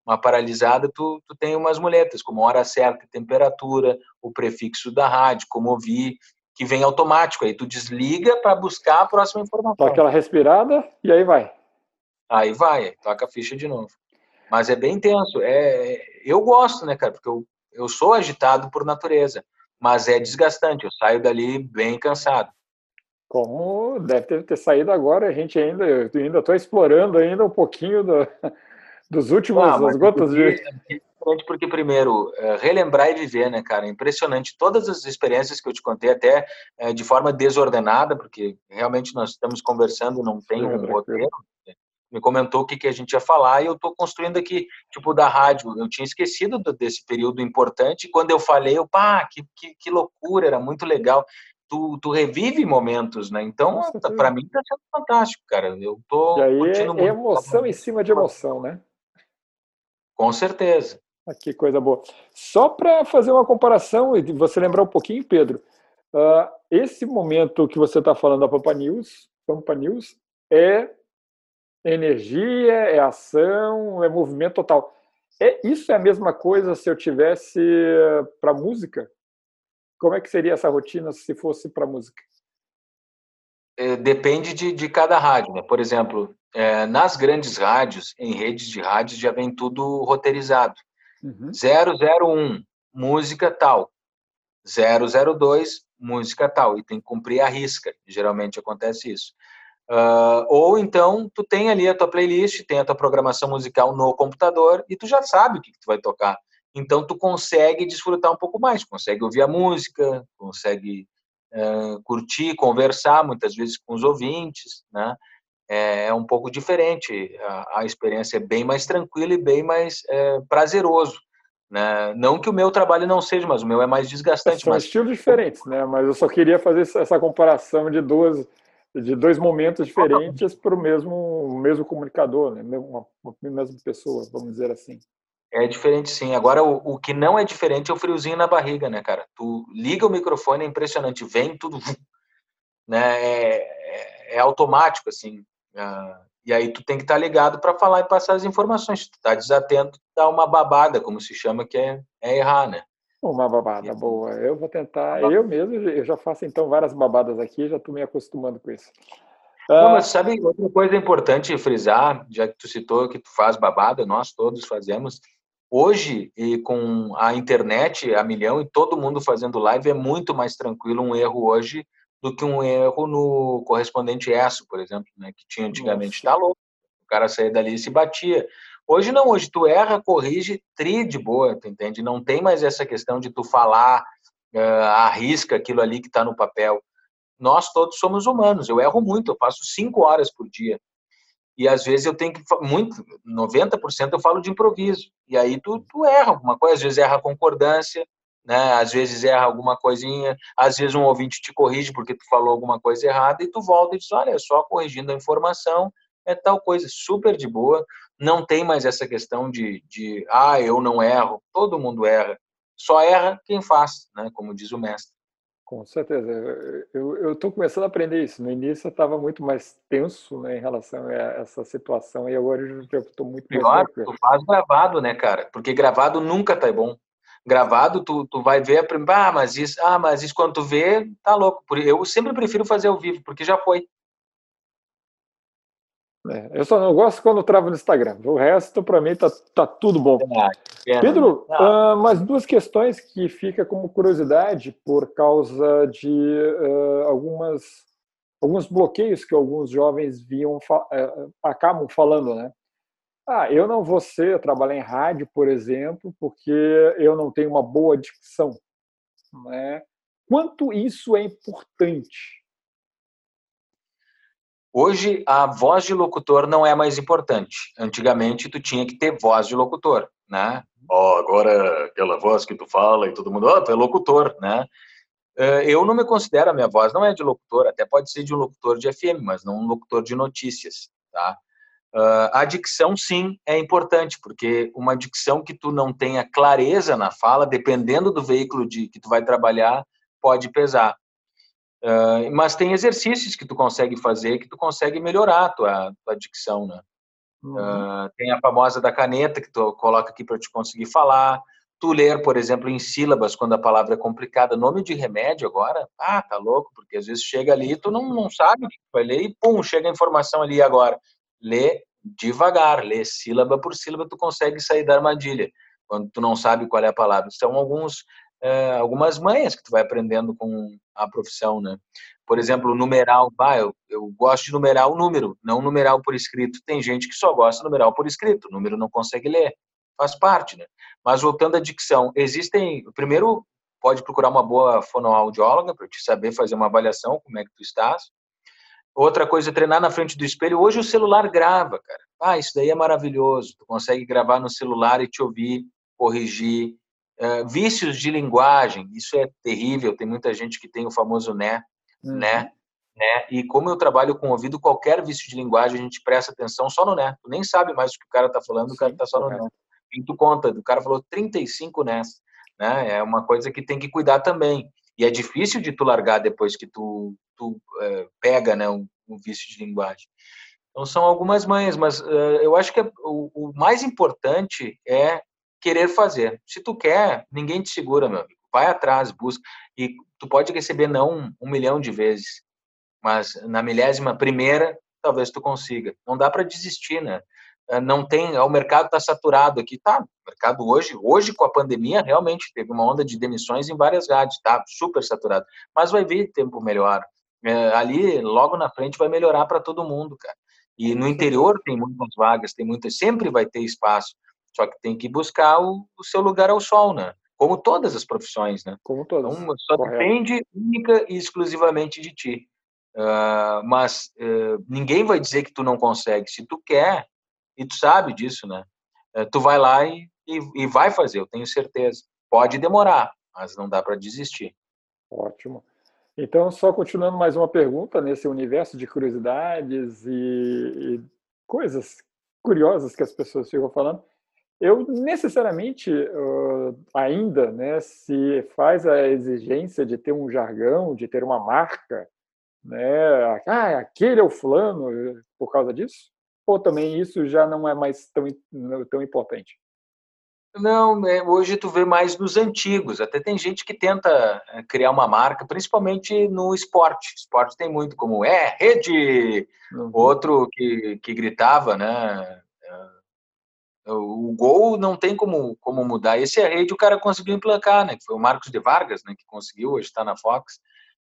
uma paralisada, tu, tu tem umas muletas, como hora certa, temperatura, o prefixo da rádio, como ouvir, que vem automático. Aí tu desliga para buscar a próxima informação. Dá aquela respirada e aí vai. Aí vai, toca a ficha de novo. Mas é bem tenso. É, eu gosto, né, cara? Porque eu, eu sou agitado por natureza. Mas é desgastante. Eu saio dali bem cansado. Como deve ter, ter saído agora, a gente ainda, eu ainda estou explorando ainda um pouquinho do, dos últimos, ah, das gotas de importante porque, primeiro, é, relembrar e viver, né, cara? Impressionante. Todas as experiências que eu te contei, até é, de forma desordenada, porque realmente nós estamos conversando, não tem um roteiro. Me comentou o que, que a gente ia falar e eu estou construindo aqui, tipo, da rádio. Eu tinha esquecido desse período importante. Quando eu falei, eu, pá, que, que, que loucura, era muito legal. Tu, tu, revive momentos, né? Então, para mim tá sendo fantástico, cara. Eu tô e aí é emoção em cima de emoção, né? Com certeza. Ah, que coisa boa. Só para fazer uma comparação e você lembrar um pouquinho, Pedro, uh, esse momento que você está falando da Pampa News, Pampa News é energia, é ação, é movimento total. É isso é a mesma coisa se eu tivesse para música? Como é que seria essa rotina se fosse para música? É, depende de, de cada rádio, né? Por exemplo, é, nas grandes rádios, em redes de rádios já vem tudo roteirizado. Uhum. 001, música tal. 002, música tal. E tem que cumprir a risca. Geralmente acontece isso. Uh, ou então, tu tem ali a tua playlist, tem a tua programação musical no computador e tu já sabe o que, que tu vai tocar. Então, tu consegue desfrutar um pouco mais, consegue ouvir a música, consegue uh, curtir, conversar, muitas vezes com os ouvintes, né? É, é um pouco diferente, a, a, experiência é bem mais tranquila e bem mais é, prazeroso. Né? Não que o meu trabalho não seja, mas o meu é mais desgastante. São mas... estilos diferentes, né? Mas eu só queria fazer essa comparação de duas de dois momentos diferentes para o mesmo mesmo comunicador, né? Uma, uma mesma pessoa, vamos dizer assim. É diferente, sim. Agora, o, o que não é diferente é o friozinho na barriga, né, cara? Tu liga o microfone, é impressionante, vem tudo, né? É, é, é automático, assim. Uh, e aí tu tem que estar tá ligado para falar e passar as informações. Se tu tá desatento, dá uma babada, como se chama, que é, é errar, né? Uma babada boa. Eu vou tentar, eu mesmo, eu já faço então várias babadas aqui, já estou me acostumando com isso. Não, mas sabe, outra coisa importante frisar, já que tu citou que tu faz babada, nós todos fazemos, Hoje, e com a internet a milhão e todo mundo fazendo live, é muito mais tranquilo um erro hoje do que um erro no correspondente ESO, por exemplo, né, que tinha antigamente. Tá louco. O cara saía dali e se batia. Hoje não, hoje tu erra, corrige, tri de boa, tu entende? Não tem mais essa questão de tu falar, uh, arrisca aquilo ali que está no papel. Nós todos somos humanos. Eu erro muito, eu faço cinco horas por dia e às vezes eu tenho que muito 90% eu falo de improviso. E aí tu, tu erra alguma coisa às vezes erra a concordância né? Às vezes erra alguma coisinha às vezes um ouvinte te corrige porque tu falou alguma coisa errada e tu volta e diz olha é só corrigindo a informação é tal coisa super de boa não tem mais essa questão de, de ah eu não erro. Todo mundo erra. Só erra quem faz né? Como diz o mestre com certeza. Eu estou começando a aprender isso. No início eu estava muito mais tenso né, em relação a essa situação e agora eu estou muito Pior, mais. Tu faz gravado, né, cara? Porque gravado nunca tá bom. Gravado, tu, tu vai ver a. Ah, mas isso, ah, mas isso quando tu vê, tá louco. Eu sempre prefiro fazer ao vivo, porque já foi. É, eu só não gosto quando trava no Instagram. O resto, para mim, tá, tá tudo bom. É, Pedro, uh, mais duas questões que fica como curiosidade por causa de uh, algumas alguns bloqueios que alguns jovens viam uh, acabam falando, né? Ah, eu não vou ser trabalhar em rádio, por exemplo, porque eu não tenho uma boa dicção, né? Quanto isso é importante Hoje, a voz de locutor não é mais importante. Antigamente, tu tinha que ter voz de locutor, né? Oh, agora aquela voz que tu fala e todo mundo, oh, tu é locutor, né? Eh, eu não me considero, a minha voz não é de locutor, até pode ser de um locutor de FM, mas não um locutor de notícias, tá? Eh, a dicção, sim, é importante, porque uma dicção que tu não tenha clareza na fala, dependendo do veículo de que tu vai trabalhar, pode pesar. Uh, mas tem exercícios que tu consegue fazer que tu consegue melhorar a tua, tua dicção, né? Uhum. Uh, tem a famosa da caneta que tu coloca aqui para te conseguir falar. Tu ler, por exemplo, em sílabas quando a palavra é complicada. Nome de remédio agora, ah, tá louco, porque às vezes chega ali e tu não, não sabe o que vai ler e pum, chega a informação ali agora. Lê devagar, lê sílaba por sílaba, tu consegue sair da armadilha quando tu não sabe qual é a palavra. São alguns é, algumas manhas que tu vai aprendendo com a profissão, né? Por exemplo, numeral, ah, eu, eu gosto de numerar o número, não numeral por escrito. Tem gente que só gosta de numeral por escrito, o número não consegue ler, faz parte, né? Mas voltando à dicção, existem, primeiro, pode procurar uma boa fonoaudióloga para te saber fazer uma avaliação, como é que tu estás. Outra coisa, treinar na frente do espelho. Hoje o celular grava, cara. Ah, isso daí é maravilhoso. Tu consegue gravar no celular e te ouvir, corrigir, Uh, vícios de linguagem, isso é terrível. Tem muita gente que tem o famoso né, uhum. né, né. E como eu trabalho com ouvido, qualquer vício de linguagem a gente presta atenção só no né. Tu nem sabe mais o que o cara está falando, Sim, o cara está só no né. E tu conta, o cara falou 35 né, né. É uma coisa que tem que cuidar também. E é difícil de tu largar depois que tu, tu uh, pega, né, um, um, vício de linguagem. Então são algumas manhas, mas uh, eu acho que é, o, o mais importante é querer fazer. Se tu quer, ninguém te segura, meu amigo. Vai atrás, busca. E tu pode receber não um milhão de vezes, mas na milésima primeira, talvez tu consiga. Não dá para desistir, né? Eh, não tem, o mercado está saturado aqui, tá? O mercado hoje, hoje com a pandemia, realmente teve uma onda de demissões em várias rádios, tá? Super saturado. Mas vai vir tempo melhor. É, ali, logo na frente, vai melhorar para todo mundo, cara. E no interior tem muitas vagas, tem muitas, sempre vai ter espaço. Só que tem que buscar o, o seu lugar ao sol, né? como todas as profissões, né? Como todas. Então, só Correto. depende única e exclusivamente de ti. Uh, mas uh, ninguém vai dizer que tu não consegue. Se tu quer, e tu sabe disso, né? Uh, tu vai lá e, e, e, vai fazer, eu tenho certeza. Pode demorar, mas não dá para desistir. Ótimo. Então, só continuando mais uma pergunta nesse universo de curiosidades e, e coisas curiosas que as pessoas ficam falando. Eu necessariamente uh, ainda, né, se faz a exigência de ter um jargão, de ter uma marca, né, ah, aquele é o fulano por causa disso? Ou também isso já não é mais tão, tão importante? Não, é, hoje tu vê mais nos antigos. Até tem gente que tenta é, criar uma marca, principalmente no esporte. Esporte tem muito, como é rede. Uhum. Outro que, que gritava, né? É, o gol não tem como, como mudar. Esse é rede o cara conseguiu emplacar, né? Foi o Marcos de Vargas, né? Que conseguiu, hoje está na Fox.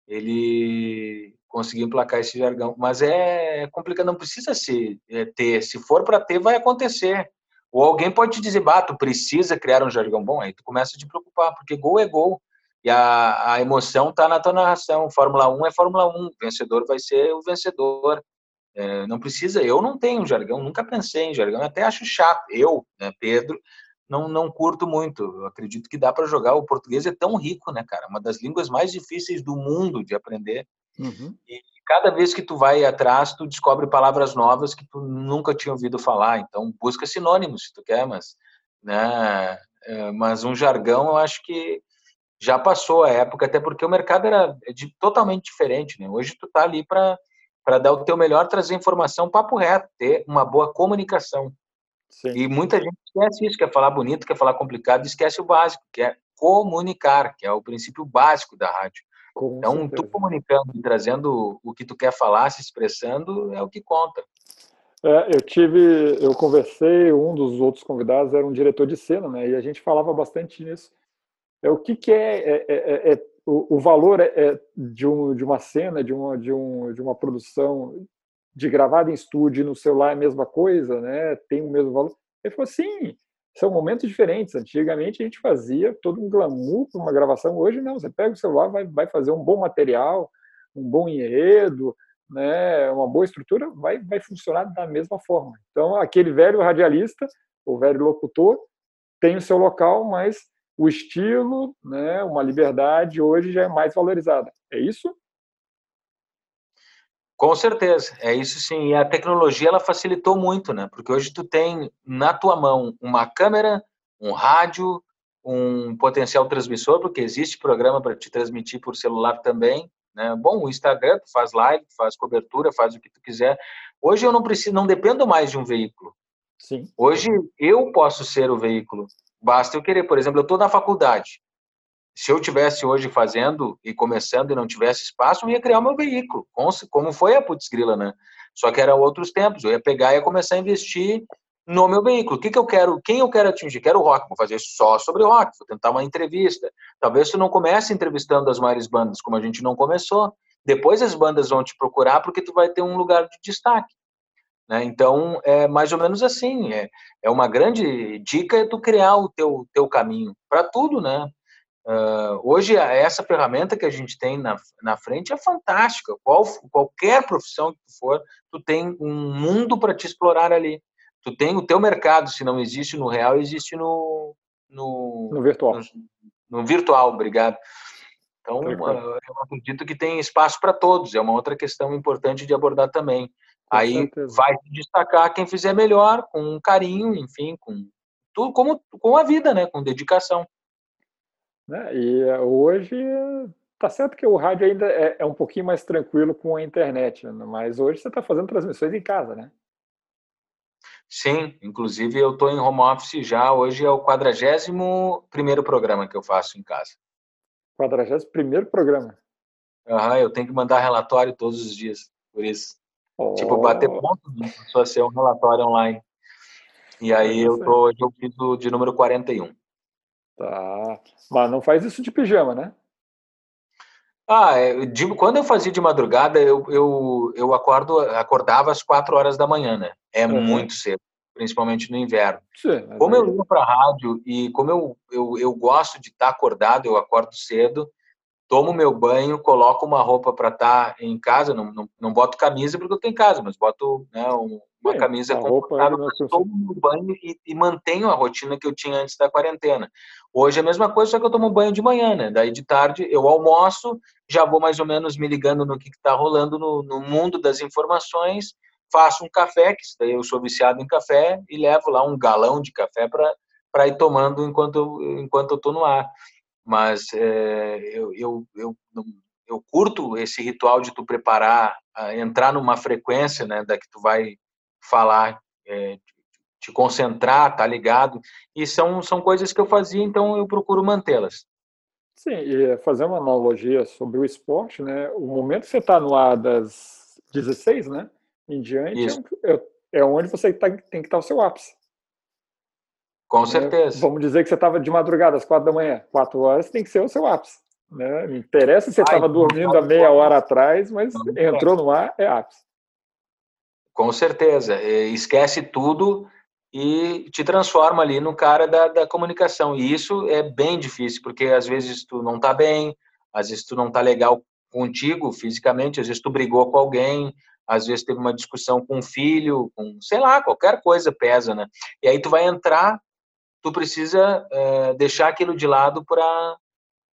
Ele conseguiu emplacar esse jargão. Mas é complicado, não precisa se ter. Se for para ter, vai acontecer ou alguém pode te dizer, bah, tu precisa criar um jargão bom, aí tu começa a te preocupar, porque gol é gol. E a, a emoção está na tua narração. Fórmula 1 é Fórmula 1, o vencedor vai ser o vencedor. É, não precisa, eu não tenho jargão, nunca pensei em jargão, até acho chato. Eu, né, Pedro, não, não curto muito. Eu acredito que dá para jogar. O português é tão rico, né, cara? Uma das línguas mais difíceis do mundo de aprender. Uhum. E cada vez que tu vai atrás, tu descobre palavras novas que tu nunca tinha ouvido falar. Então, busca sinônimos se tu quer, mas, né, é, mas um jargão eu acho que já passou a época, até porque o mercado era de, totalmente diferente. Né? Hoje tu tá ali para para dar o teu melhor, trazer informação, papo reto, ter uma boa comunicação. Sim. E muita gente esquece isso, quer falar bonito, quer falar complicado, esquece o básico, que é comunicar, que é o princípio básico da rádio. Com então, certeza. tu comunicando e trazendo o que tu quer falar, se expressando, é o que conta. É, eu tive, eu conversei, um dos outros convidados era um diretor de cena, né? E a gente falava bastante nisso. É o que, que é, é, é, é o, o, valor é, de, um, de uma cena, de uma, de, um, de uma produção de gravada em estúdio no celular é a mesma coisa, né? Tem o mesmo valor. Ele falou assim, são momentos diferentes. Antigamente a gente fazia todo um glamour para uma gravação. Hoje não, você pega o celular, vai, vai fazer um bom material, um bom enredo, né, uma boa estrutura, vai, vai funcionar da mesma forma. Então, aquele velho radialista, o velho locutor, tem o seu local, mas o estilo, né, uma liberdade hoje já é mais valorizada. É isso? Com certeza, é isso sim. E a tecnologia ela facilitou muito, né? Porque hoje tu tem na tua mão uma câmera, um rádio, um potencial transmissor, porque existe programa para te transmitir por celular também, né? Bom, o Instagram tu faz live, tu faz cobertura, faz o que tu quiser. Hoje eu não preciso, não dependo mais de um veículo. Sim. Hoje eu posso ser o veículo. Basta eu querer, por exemplo, eu estou na faculdade se eu tivesse hoje fazendo e começando e não tivesse espaço, eu ia criar o meu veículo, como foi a Putz Grila, né? Só que eram outros tempos, eu ia pegar e ia começar a investir no meu veículo. O que, que eu quero, quem eu quero atingir? Quero rock, vou fazer só sobre rock, vou tentar uma entrevista. Talvez tu não comece entrevistando as maiores bandas, como a gente não começou. Depois as bandas vão te procurar porque tu vai ter um lugar de destaque. Né? Então, é mais ou menos assim. É, é uma grande dica é tu criar o teu, teu caminho para tudo, né? Uh, hoje, essa ferramenta que a gente tem na, na frente é fantástica. Qual, qualquer profissão que tu for, tu tem um mundo para te explorar ali. Tu tem o teu mercado, se não existe no real, existe no... No, no virtual. No, no, virtual, obrigado. Então, uh, eu acredito que tem espaço para todos. É uma outra questão importante de abordar também. Com Aí certeza. vai se destacar quem fizer melhor, com carinho, enfim, com tudo, como com a vida, né? Com dedicação. Né? E eh, hoje tá certo que o rádio ainda é, é, um pouquinho mais tranquilo com a internet, né? mas hoje você está fazendo transmissões em casa, né? Sim, inclusive eu estou em home office já. Hoje é o 41 primeiro programa que eu faço em casa. 41 primeiro programa. Uhum, eu tenho que mandar relatório todos os dias, por isso. Oh. Tipo, bater ponto, né? só ser um relatório online. E aí eu tô, hoje eu fiz o de número 41. Tá. Mas não faz isso de pijama, né? Ah, é, quando eu fazia de madrugada, eu, eu, eu acordo, acordava às quatro horas da manhã, né? É uhum. muito cedo. principalmente no inverno. Sim, como eu ligo para a rádio e como eu, eu, eu gosto de estar tá acordado, eu acordo cedo, tomo meu banho, coloco uma roupa para estar tá em casa, não, não, não boto camisa porque eu estou em casa, mas boto né, uma Sim, camisa confortável, tomo meu banho e, e, mantenho a rotina que eu tinha antes da quarentena. Hoje é a mesma coisa, só que eu tomo banho de manhã, né? Daí de tarde eu almoço, já vou mais ou menos me ligando no que está rolando no, no mundo das informações, faço um café, que daí eu sou viciado em café, e levo lá um galão de café para ir tomando enquanto, enquanto eu estou no ar mas é, eu, eu, eu, eu, curto esse ritual de tu preparar, entrar numa frequência, né, da que tu vai falar, é, te concentrar, tá ligado? E são, são coisas que eu fazia, então eu procuro mantê-las. Sim, e fazer uma analogia sobre o esporte, né? O momento que você está no ar das 16, né? Em diante, é, é, onde você tá, tem que estar tá o seu ápice. Com né? certeza. Vamos dizer que você estava de madrugada, às quatro da manhã. Quatro horas tem que ser o seu ápice. Né? Não interessa se você estava dormindo há meia hora atrás, mas entrou no ar, é ápice. Com certeza. Esquece tudo e te transforma ali no cara da, da comunicação. E isso é bem difícil, porque às vezes tu não está bem, às vezes tu não está legal contigo fisicamente, às vezes tu brigou com alguém, às vezes teve uma discussão com um filho, com, sei lá, qualquer coisa pesa, né? E aí tu vai entrar tu precisa é, deixar aquilo de lado para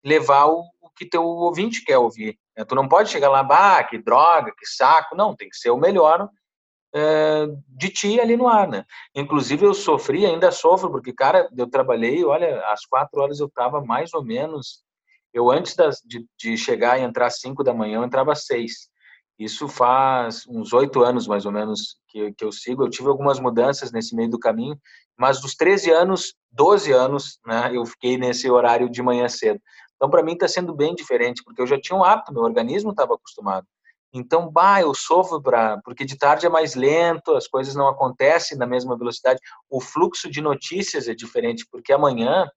levar o, o, que teu ouvinte quer ouvir. Né? Tu não pode chegar lá, bah, que droga, que saco. Não, tem que ser o melhor é, de ti ali no ar, né? Inclusive eu sofri, ainda sofro, porque, cara, eu trabalhei, olha, às quatro horas eu estava mais ou menos... Eu, antes das, de, de chegar e entrar às cinco da manhã, eu entrava às seis. Isso faz uns oito anos, mais ou menos, que, que eu sigo. Eu tive algumas mudanças nesse meio do caminho, mas dos 13 anos, 12 anos, né, eu fiquei nesse horário de manhã cedo. Então, para mim, está sendo bem diferente, porque eu já tinha um hábito, meu organismo estava acostumado. Então, bah, eu sofro para, porque de tarde é mais lento, as coisas não acontecem na mesma velocidade. O fluxo de notícias é diferente, porque amanhã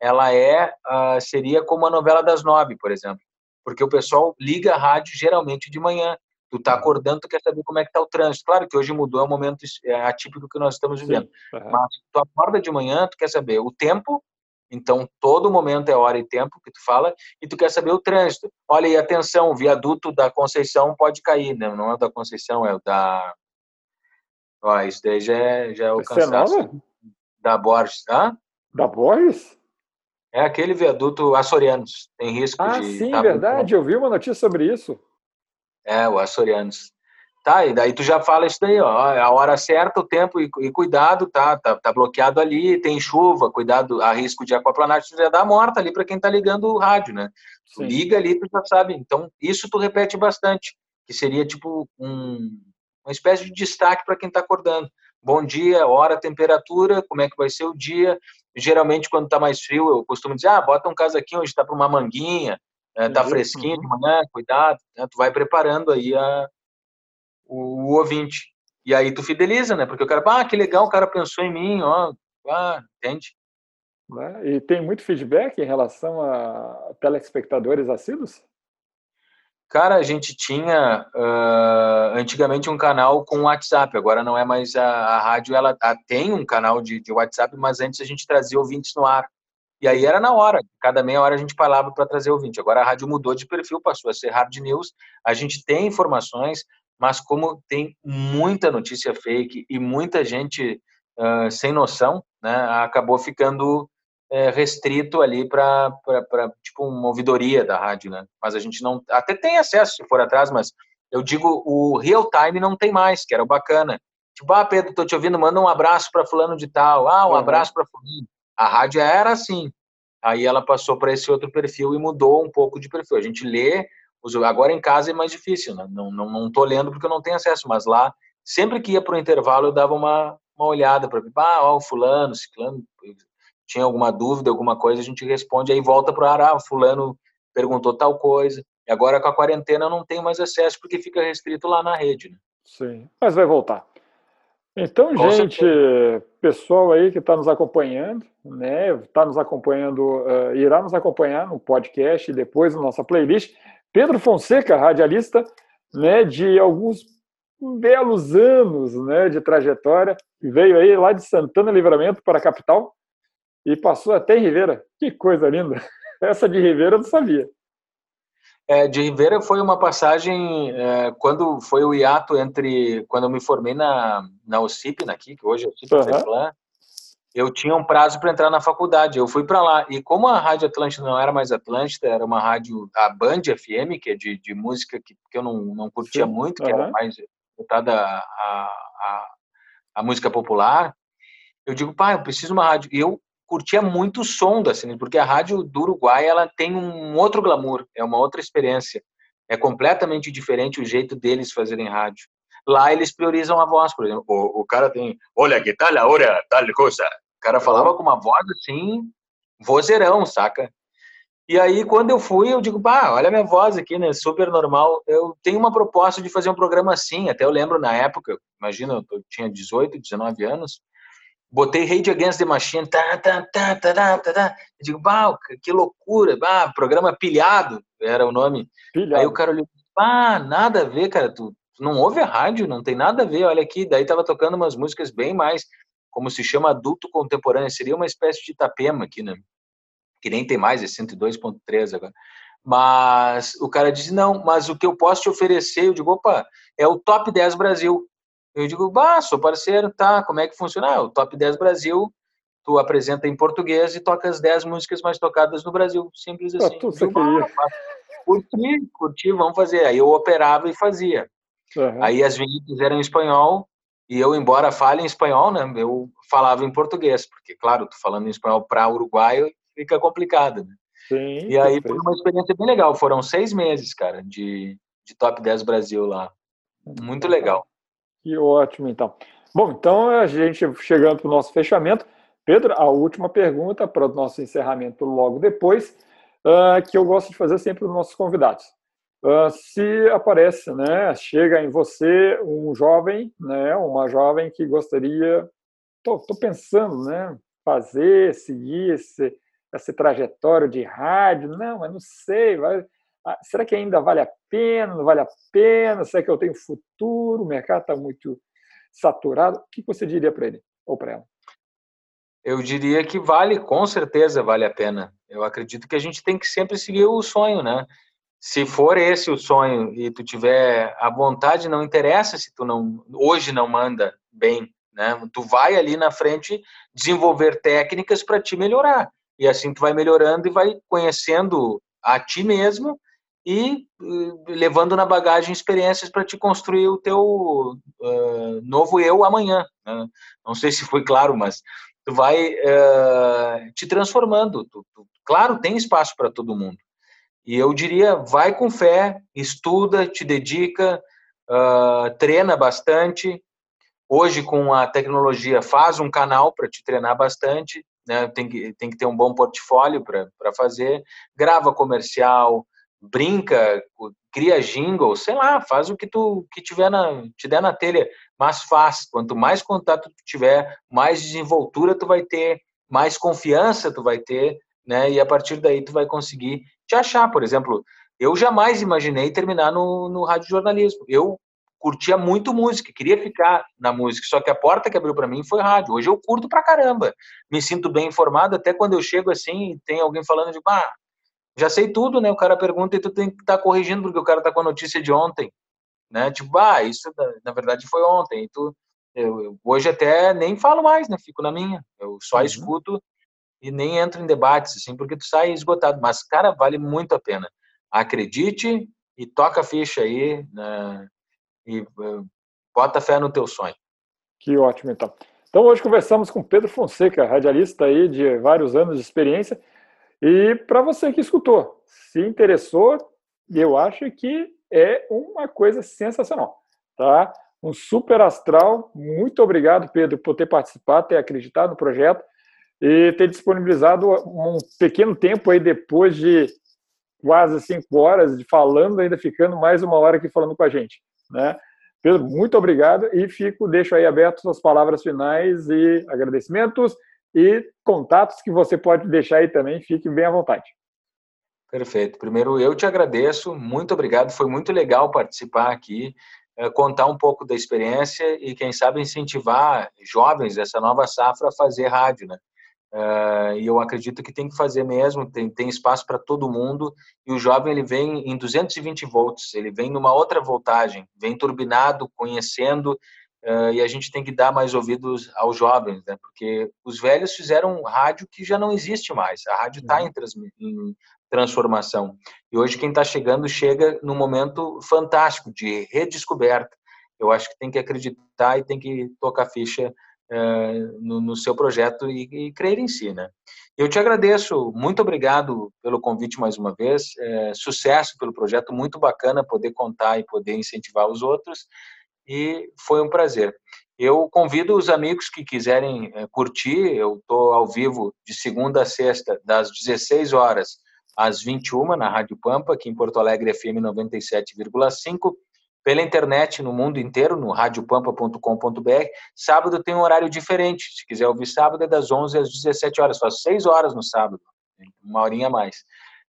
ela é, uh, seria como a novela das nove, por exemplo, porque o pessoal liga a rádio geralmente de manhã. Tu tá acordando, tu quer saber como é que tá o trânsito. Claro que hoje mudou, é um momento é atípico que nós estamos vivendo. Sim, uhum. Mas tu acorda de manhã, tu quer saber o tempo, então todo momento é hora e tempo que tu fala, e tu quer saber o trânsito. Olha, e atenção, o viaduto da Conceição pode cair, né? Não é o da Conceição, é o da. Ó, isso daí já é, já é o Esse é cansaço. É da Borges. Hã? Da Borges? É aquele viaduto Açorianos. Tem risco ah, de. Ah, sim, verdade. Eu vi uma notícia sobre isso. É, o açorianos. Tá, e daí tu já fala isso daí, ó, a hora certa, o tempo e, e cuidado, tá, tá, tá, bloqueado ali, tem chuva, cuidado, há risco de aquaplanagem, tu já dá morta ali para quem tá ligando o rádio, né? Tu liga ali, tu já sabe. Então, isso tu repete bastante, que seria tipo um, uma espécie de destaque para quem tá acordando. Bom dia, hora, temperatura, como é que vai ser o dia. Geralmente, quando tá mais frio, eu costumo dizer, ah, bota um casaquinho hoje tá para uma manguinha, é, tá fresquinho de manhã, cuidado, né? tu vai preparando aí a, o, o, ouvinte. E aí tu fideliza, né? Porque o cara, ah, que legal, o cara pensou em mim, ó, ah, entende? Né? E tem muito feedback em relação a telespectadores assíduos? Cara, a gente tinha uh, antigamente um canal com WhatsApp, agora não é mais a, a rádio, ela a, tem um canal de, de WhatsApp, mas antes a gente trazia ouvintes no ar. E aí era na hora, cada meia hora a gente falava para trazer ouvinte. Agora a rádio mudou de perfil, passou a ser hard news. A gente tem informações, mas como tem muita notícia fake e muita gente uh, sem noção, né, acabou ficando uh, restrito ali para tipo uma ouvidoria da rádio, né? Mas a gente não até tem acesso se for atrás, mas eu digo o real time não tem mais, que era o bacana. Tipo, ah, Pedro, tô te ouvindo, manda um abraço para fulano de tal. Ah, um uhum. abraço para fulano. A rádio era assim. Aí ela passou para esse outro perfil e mudou um pouco de perfil. A gente lê, agora em casa é mais difícil, né? não, não, não tô lendo porque eu não tenho acesso, mas lá, sempre que ia para o intervalo, eu dava uma, uma olhada para ver, ah, ó, o fulano, ciclano, tinha alguma dúvida, alguma coisa, a gente responde, aí volta para o ar, ah, fulano perguntou tal coisa. E agora com a quarentena eu não tenho mais acesso porque fica restrito lá na rede. Né? Sim, mas vai voltar. Então, Com gente, certeza. pessoal aí que está nos acompanhando, né, está nos acompanhando, uh, irá nos acompanhar no podcast e depois na nossa playlist. Pedro Fonseca, radialista, né, de alguns belos anos né, de trajetória, veio aí lá de Santana Livramento para a capital e passou até em Ribeira. Que coisa linda! Essa de Ribeira eu não sabia. É, de Ribeira foi uma passagem é, quando foi o hiato entre quando eu me formei na na UCIP, aqui que hoje é UCIP uhum. eu tinha um prazo para entrar na faculdade. Eu fui para lá e como a rádio Atlântida não era mais Atlântida, era uma rádio a Band FM que é de, de música que, que eu não, não curtia Sim. muito, que uhum. era mais voltada a, a, a, música popular. Eu digo, pai, eu preciso de uma rádio. E eu curtia muito o som da Cine, porque a rádio do Uruguai ela tem um outro glamour, é uma outra experiência. É completamente diferente o jeito deles fazerem rádio. Lá eles priorizam a voz, por exemplo. O, o cara tem, olha, que tal a hora, tal coisa. O cara falava com uma voz assim, vozeirão, saca? E aí, quando eu fui, eu digo, pá, olha a minha voz aqui, né? Super normal. Eu tenho uma proposta de fazer um programa assim. Até eu lembro na época, imagina, eu tinha 18, 19 anos botei Rage Against the Machine, tá, tá, tá, tá, tá, tá, tá. Eu digo, bah, que loucura, bah, programa pilhado, era o nome. Pilhado. Aí o cara olhou, ah, nada a ver, cara, tu, tu, não ouve a rádio, não tem nada a ver, olha aqui, daí tava tocando umas músicas bem mais, como se chama adulto contemporâneo, seria uma espécie de Itapema aqui, né? Que nem tem mais, é 102.3 agora. Mas o cara disse, não, mas o que eu posso te oferecer, eu digo, opa, é o Top 10 Brasil. Eu digo, bah, sou parceiro, tá, como é que funciona? Ah, o Top 10 Brasil, tu apresenta em português e toca as 10 músicas mais tocadas no Brasil, simples assim. Ah, digo, ah, curti, curti, vamos fazer. Aí eu operava e fazia. Uhum. Aí as vinhetas eram em espanhol, e eu, embora fale em espanhol, né, eu falava em português, porque, claro, tu falando em espanhol para uruguaio fica complicado, né? Sim, e aí foi uma experiência bem legal. Foram seis meses, cara, de, de Top 10 Brasil lá. Muito legal. Que ótimo, então. Bom, então a gente chegando para o nosso fechamento. Pedro, a última pergunta para o nosso encerramento logo depois, uh, que eu gosto de fazer sempre para os nossos convidados. Uh, se aparece, né, chega em você um jovem, né, uma jovem que gostaria, estou pensando, né, fazer, seguir esse, essa trajetória de rádio, não, mas não sei, vai, ah, será que ainda vale a pena? Não vale a pena? Será que eu tenho futuro? O mercado está muito saturado. O que você diria para ele ou para ela? Eu diria que vale, com certeza vale a pena. Eu acredito que a gente tem que sempre seguir o sonho, né? Se for esse o sonho e tu tiver a vontade, não interessa se tu não hoje não manda bem, né? Tu vai ali na frente desenvolver técnicas para te melhorar. E assim tu vai melhorando e vai conhecendo a ti mesmo e levando na bagagem experiências para te construir o teu uh, novo eu amanhã. Né? Não sei se foi claro, mas tu vai uh, te transformando. Tu, tu, claro, tem espaço para todo mundo. E eu diria, vai com fé, estuda, te dedica, uh, treina bastante. Hoje, com a tecnologia, faz um canal para te treinar bastante. Né? Tem, que, tem que ter um bom portfólio para fazer. Grava comercial, brinca, cria jingle, sei lá, faz o que tu que tiver na, te der na telha, mas faz. Quanto mais contato tu tiver, mais desenvoltura tu vai ter, mais confiança tu vai ter, né? E a partir daí tu vai conseguir te achar. Por exemplo, eu jamais imaginei terminar no, no rádio jornalismo. Eu curtia muito música, queria ficar na música, só que a porta que abriu para mim foi rádio. Hoje eu curto pra caramba, me sinto bem informado, até quando eu chego assim, tem alguém falando de, ah, já sei tudo, né? O cara pergunta e tu tem que estar tá corrigindo porque o cara tá com a notícia de ontem, né? Tipo, ah, isso na verdade foi ontem. E tu, eu, eu, hoje até nem falo mais, né? Fico na minha. Eu só uhum. escuto e nem entro em debates, assim, porque tu sai esgotado. Mas, cara, vale muito a pena. Acredite e toca a ficha aí, né? E uh, bota fé no teu sonho. Que ótimo, então. Então, hoje conversamos com Pedro Fonseca, radialista aí de vários anos de experiência e para você que escutou, se interessou, eu acho que é uma coisa sensacional, tá? Um super astral. Muito obrigado, Pedro, por ter participado, ter acreditado no projeto e ter disponibilizado um pequeno tempo aí depois de quase cinco horas de falando, ainda ficando mais uma hora aqui falando com a gente, né? Pedro, muito obrigado e fico, deixo aí aberto as palavras finais e agradecimentos e contatos que você pode deixar aí também, fique bem à vontade. Perfeito. Primeiro, eu te agradeço, muito obrigado, foi muito legal participar aqui. é, contar um pouco da experiência e, quem sabe, incentivar jovens dessa nova safra a fazer rádio, né? Uh, e eu acredito que tem que fazer mesmo, tem, tem espaço para todo mundo. E o jovem ele vem em 220 volts, ele vem numa outra voltagem, vem turbinado, conhecendo. Uh, e a gente tem que dar mais ouvidos aos jovens, né? Porque os velhos fizeram um rádio que já não existe mais. A rádio está uhum. em, em, transformação. E hoje quem está chegando chega num momento fantástico de redescoberta. Eu acho que tem que acreditar e tem que tocar ficha uh, no, no, seu projeto e, e, crer em si, né? Eu te agradeço, muito obrigado pelo convite mais uma vez, é, sucesso pelo projeto, muito bacana poder contar e poder incentivar os outros, e foi um prazer. Eu convido os amigos que quiserem é, curtir, eu estou ao vivo de segunda a sexta, das 16 horas às 21 na Rádio Pampa, aqui em Porto Alegre, FM 97,5 pela internet no mundo inteiro, no radiopampa.com.br. Sábado tem um horário diferente. Se quiser ouvir sábado, é das 11 às 17 horas. Faço 6 horas no sábado, uma horinha a mais.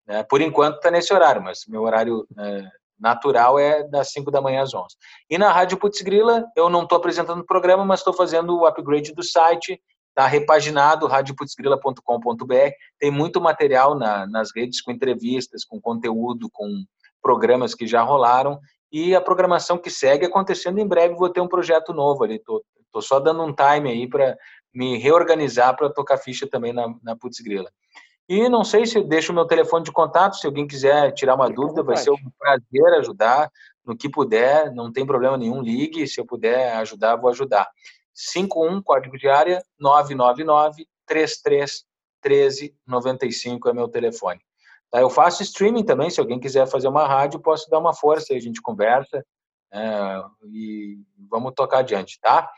É, por enquanto está nesse horário, mas meu horário é, natural é das 5 da manhã às 11. E na Rádio Putz Grila, eu não estou apresentando o programa, mas estou fazendo o upgrade do site. Está repaginado, radioputzgrila.com.br. Tem muito material na, nas redes com entrevistas, com conteúdo, com programas que já rolaram e a programação que segue acontecendo em breve. Vou ter um projeto novo ali. Tô, tô só dando um time aí para me reorganizar para tocar ficha também na, na Putz Grila. E não sei se deixo o meu telefone de contato, se alguém quiser tirar uma dúvida, vai ser um prazer ajudar no que puder, não tem problema nenhum, ligue, se eu puder ajudar, vou ajudar. 51, código de área, 999 33 13 95 é meu telefone. Tá? Eu faço streaming também, se alguém quiser fazer uma rádio, posso dar uma força, a gente conversa é, e vamos tocar adiante, tá?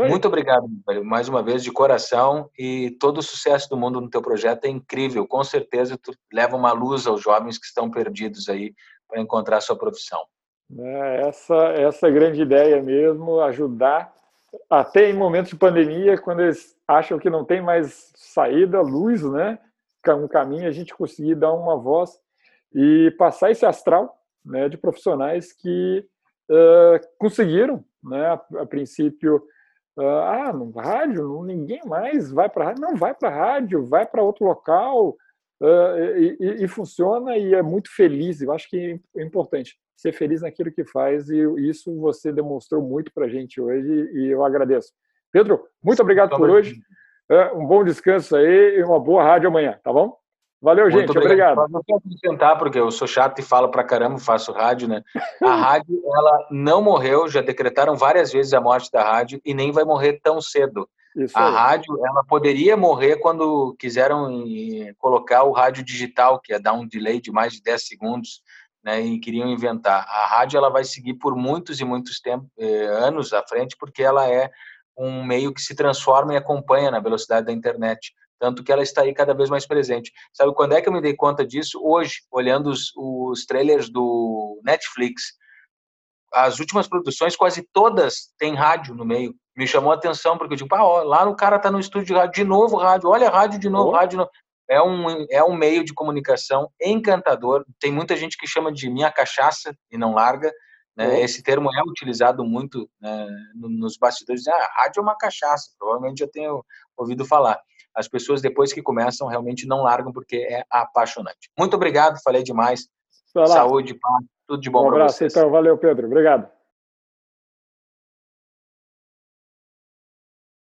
Muito obrigado, mais uma vez, de coração, e todo o sucesso do mundo no teu projeto é incrível. Com certeza tu leva uma luz aos jovens que estão perdidos aí para encontrar a sua profissão. É, essa, essa é grande ideia mesmo, ajudar até em momentos de pandemia, quando eles acham que não tem mais saída, luz, né? um caminho, a gente conseguir dar uma voz e passar esse astral né, de profissionais que uh, conseguiram, né, a, a princípio, uh, ah, no rádio, ninguém mais vai para rádio, não vai para rádio, vai para outro local uh, e, e, e, funciona e é muito feliz. Eu acho que é importante ser feliz naquilo que faz e isso você demonstrou muito para a gente hoje e eu agradeço. Pedro, muito obrigado por hoje. É, um bom descanso aí e uma boa rádio amanhã, tá bom? Valeu, Muito gente. Obrigado. obrigado. Não quero acrescentar, porque eu sou chato e falo pra caramba, faço rádio, né? A rádio, ela não morreu, já decretaram várias vezes a morte da rádio e nem vai morrer tão cedo. Isso a aí. rádio, ela poderia morrer quando quiseram colocar o rádio digital, que ia dar um delay de mais de 10 segundos, né? E queriam inventar. A rádio, ela vai seguir por muitos e muitos tempos, eh, anos à frente, porque ela é um meio que se transforma e acompanha na velocidade da internet. Tanto que ela está aí cada vez mais presente. Sabe quando é que eu me dei conta disso? Hoje, olhando os, os trailers do Netflix. As últimas produções, quase todas têm rádio no meio. Me chamou a atenção, porque eu digo, ah, ó, lá o cara está no estúdio de rádio, de novo rádio, olha rádio de novo, oh. rádio de novo. É um, é um meio de comunicação encantador. Tem muita gente que chama de minha cachaça e não larga. Né? Esse termo é utilizado muito né, nos bastidores. Ah, rádio é uma cachaça, provavelmente já tenho ouvido falar. As pessoas, depois que começam, realmente não largam porque é apaixonante. Muito obrigado, falei demais. Saúde, paz, tudo de bom um para vocês. Um abraço, então. Valeu, Pedro. Obrigado.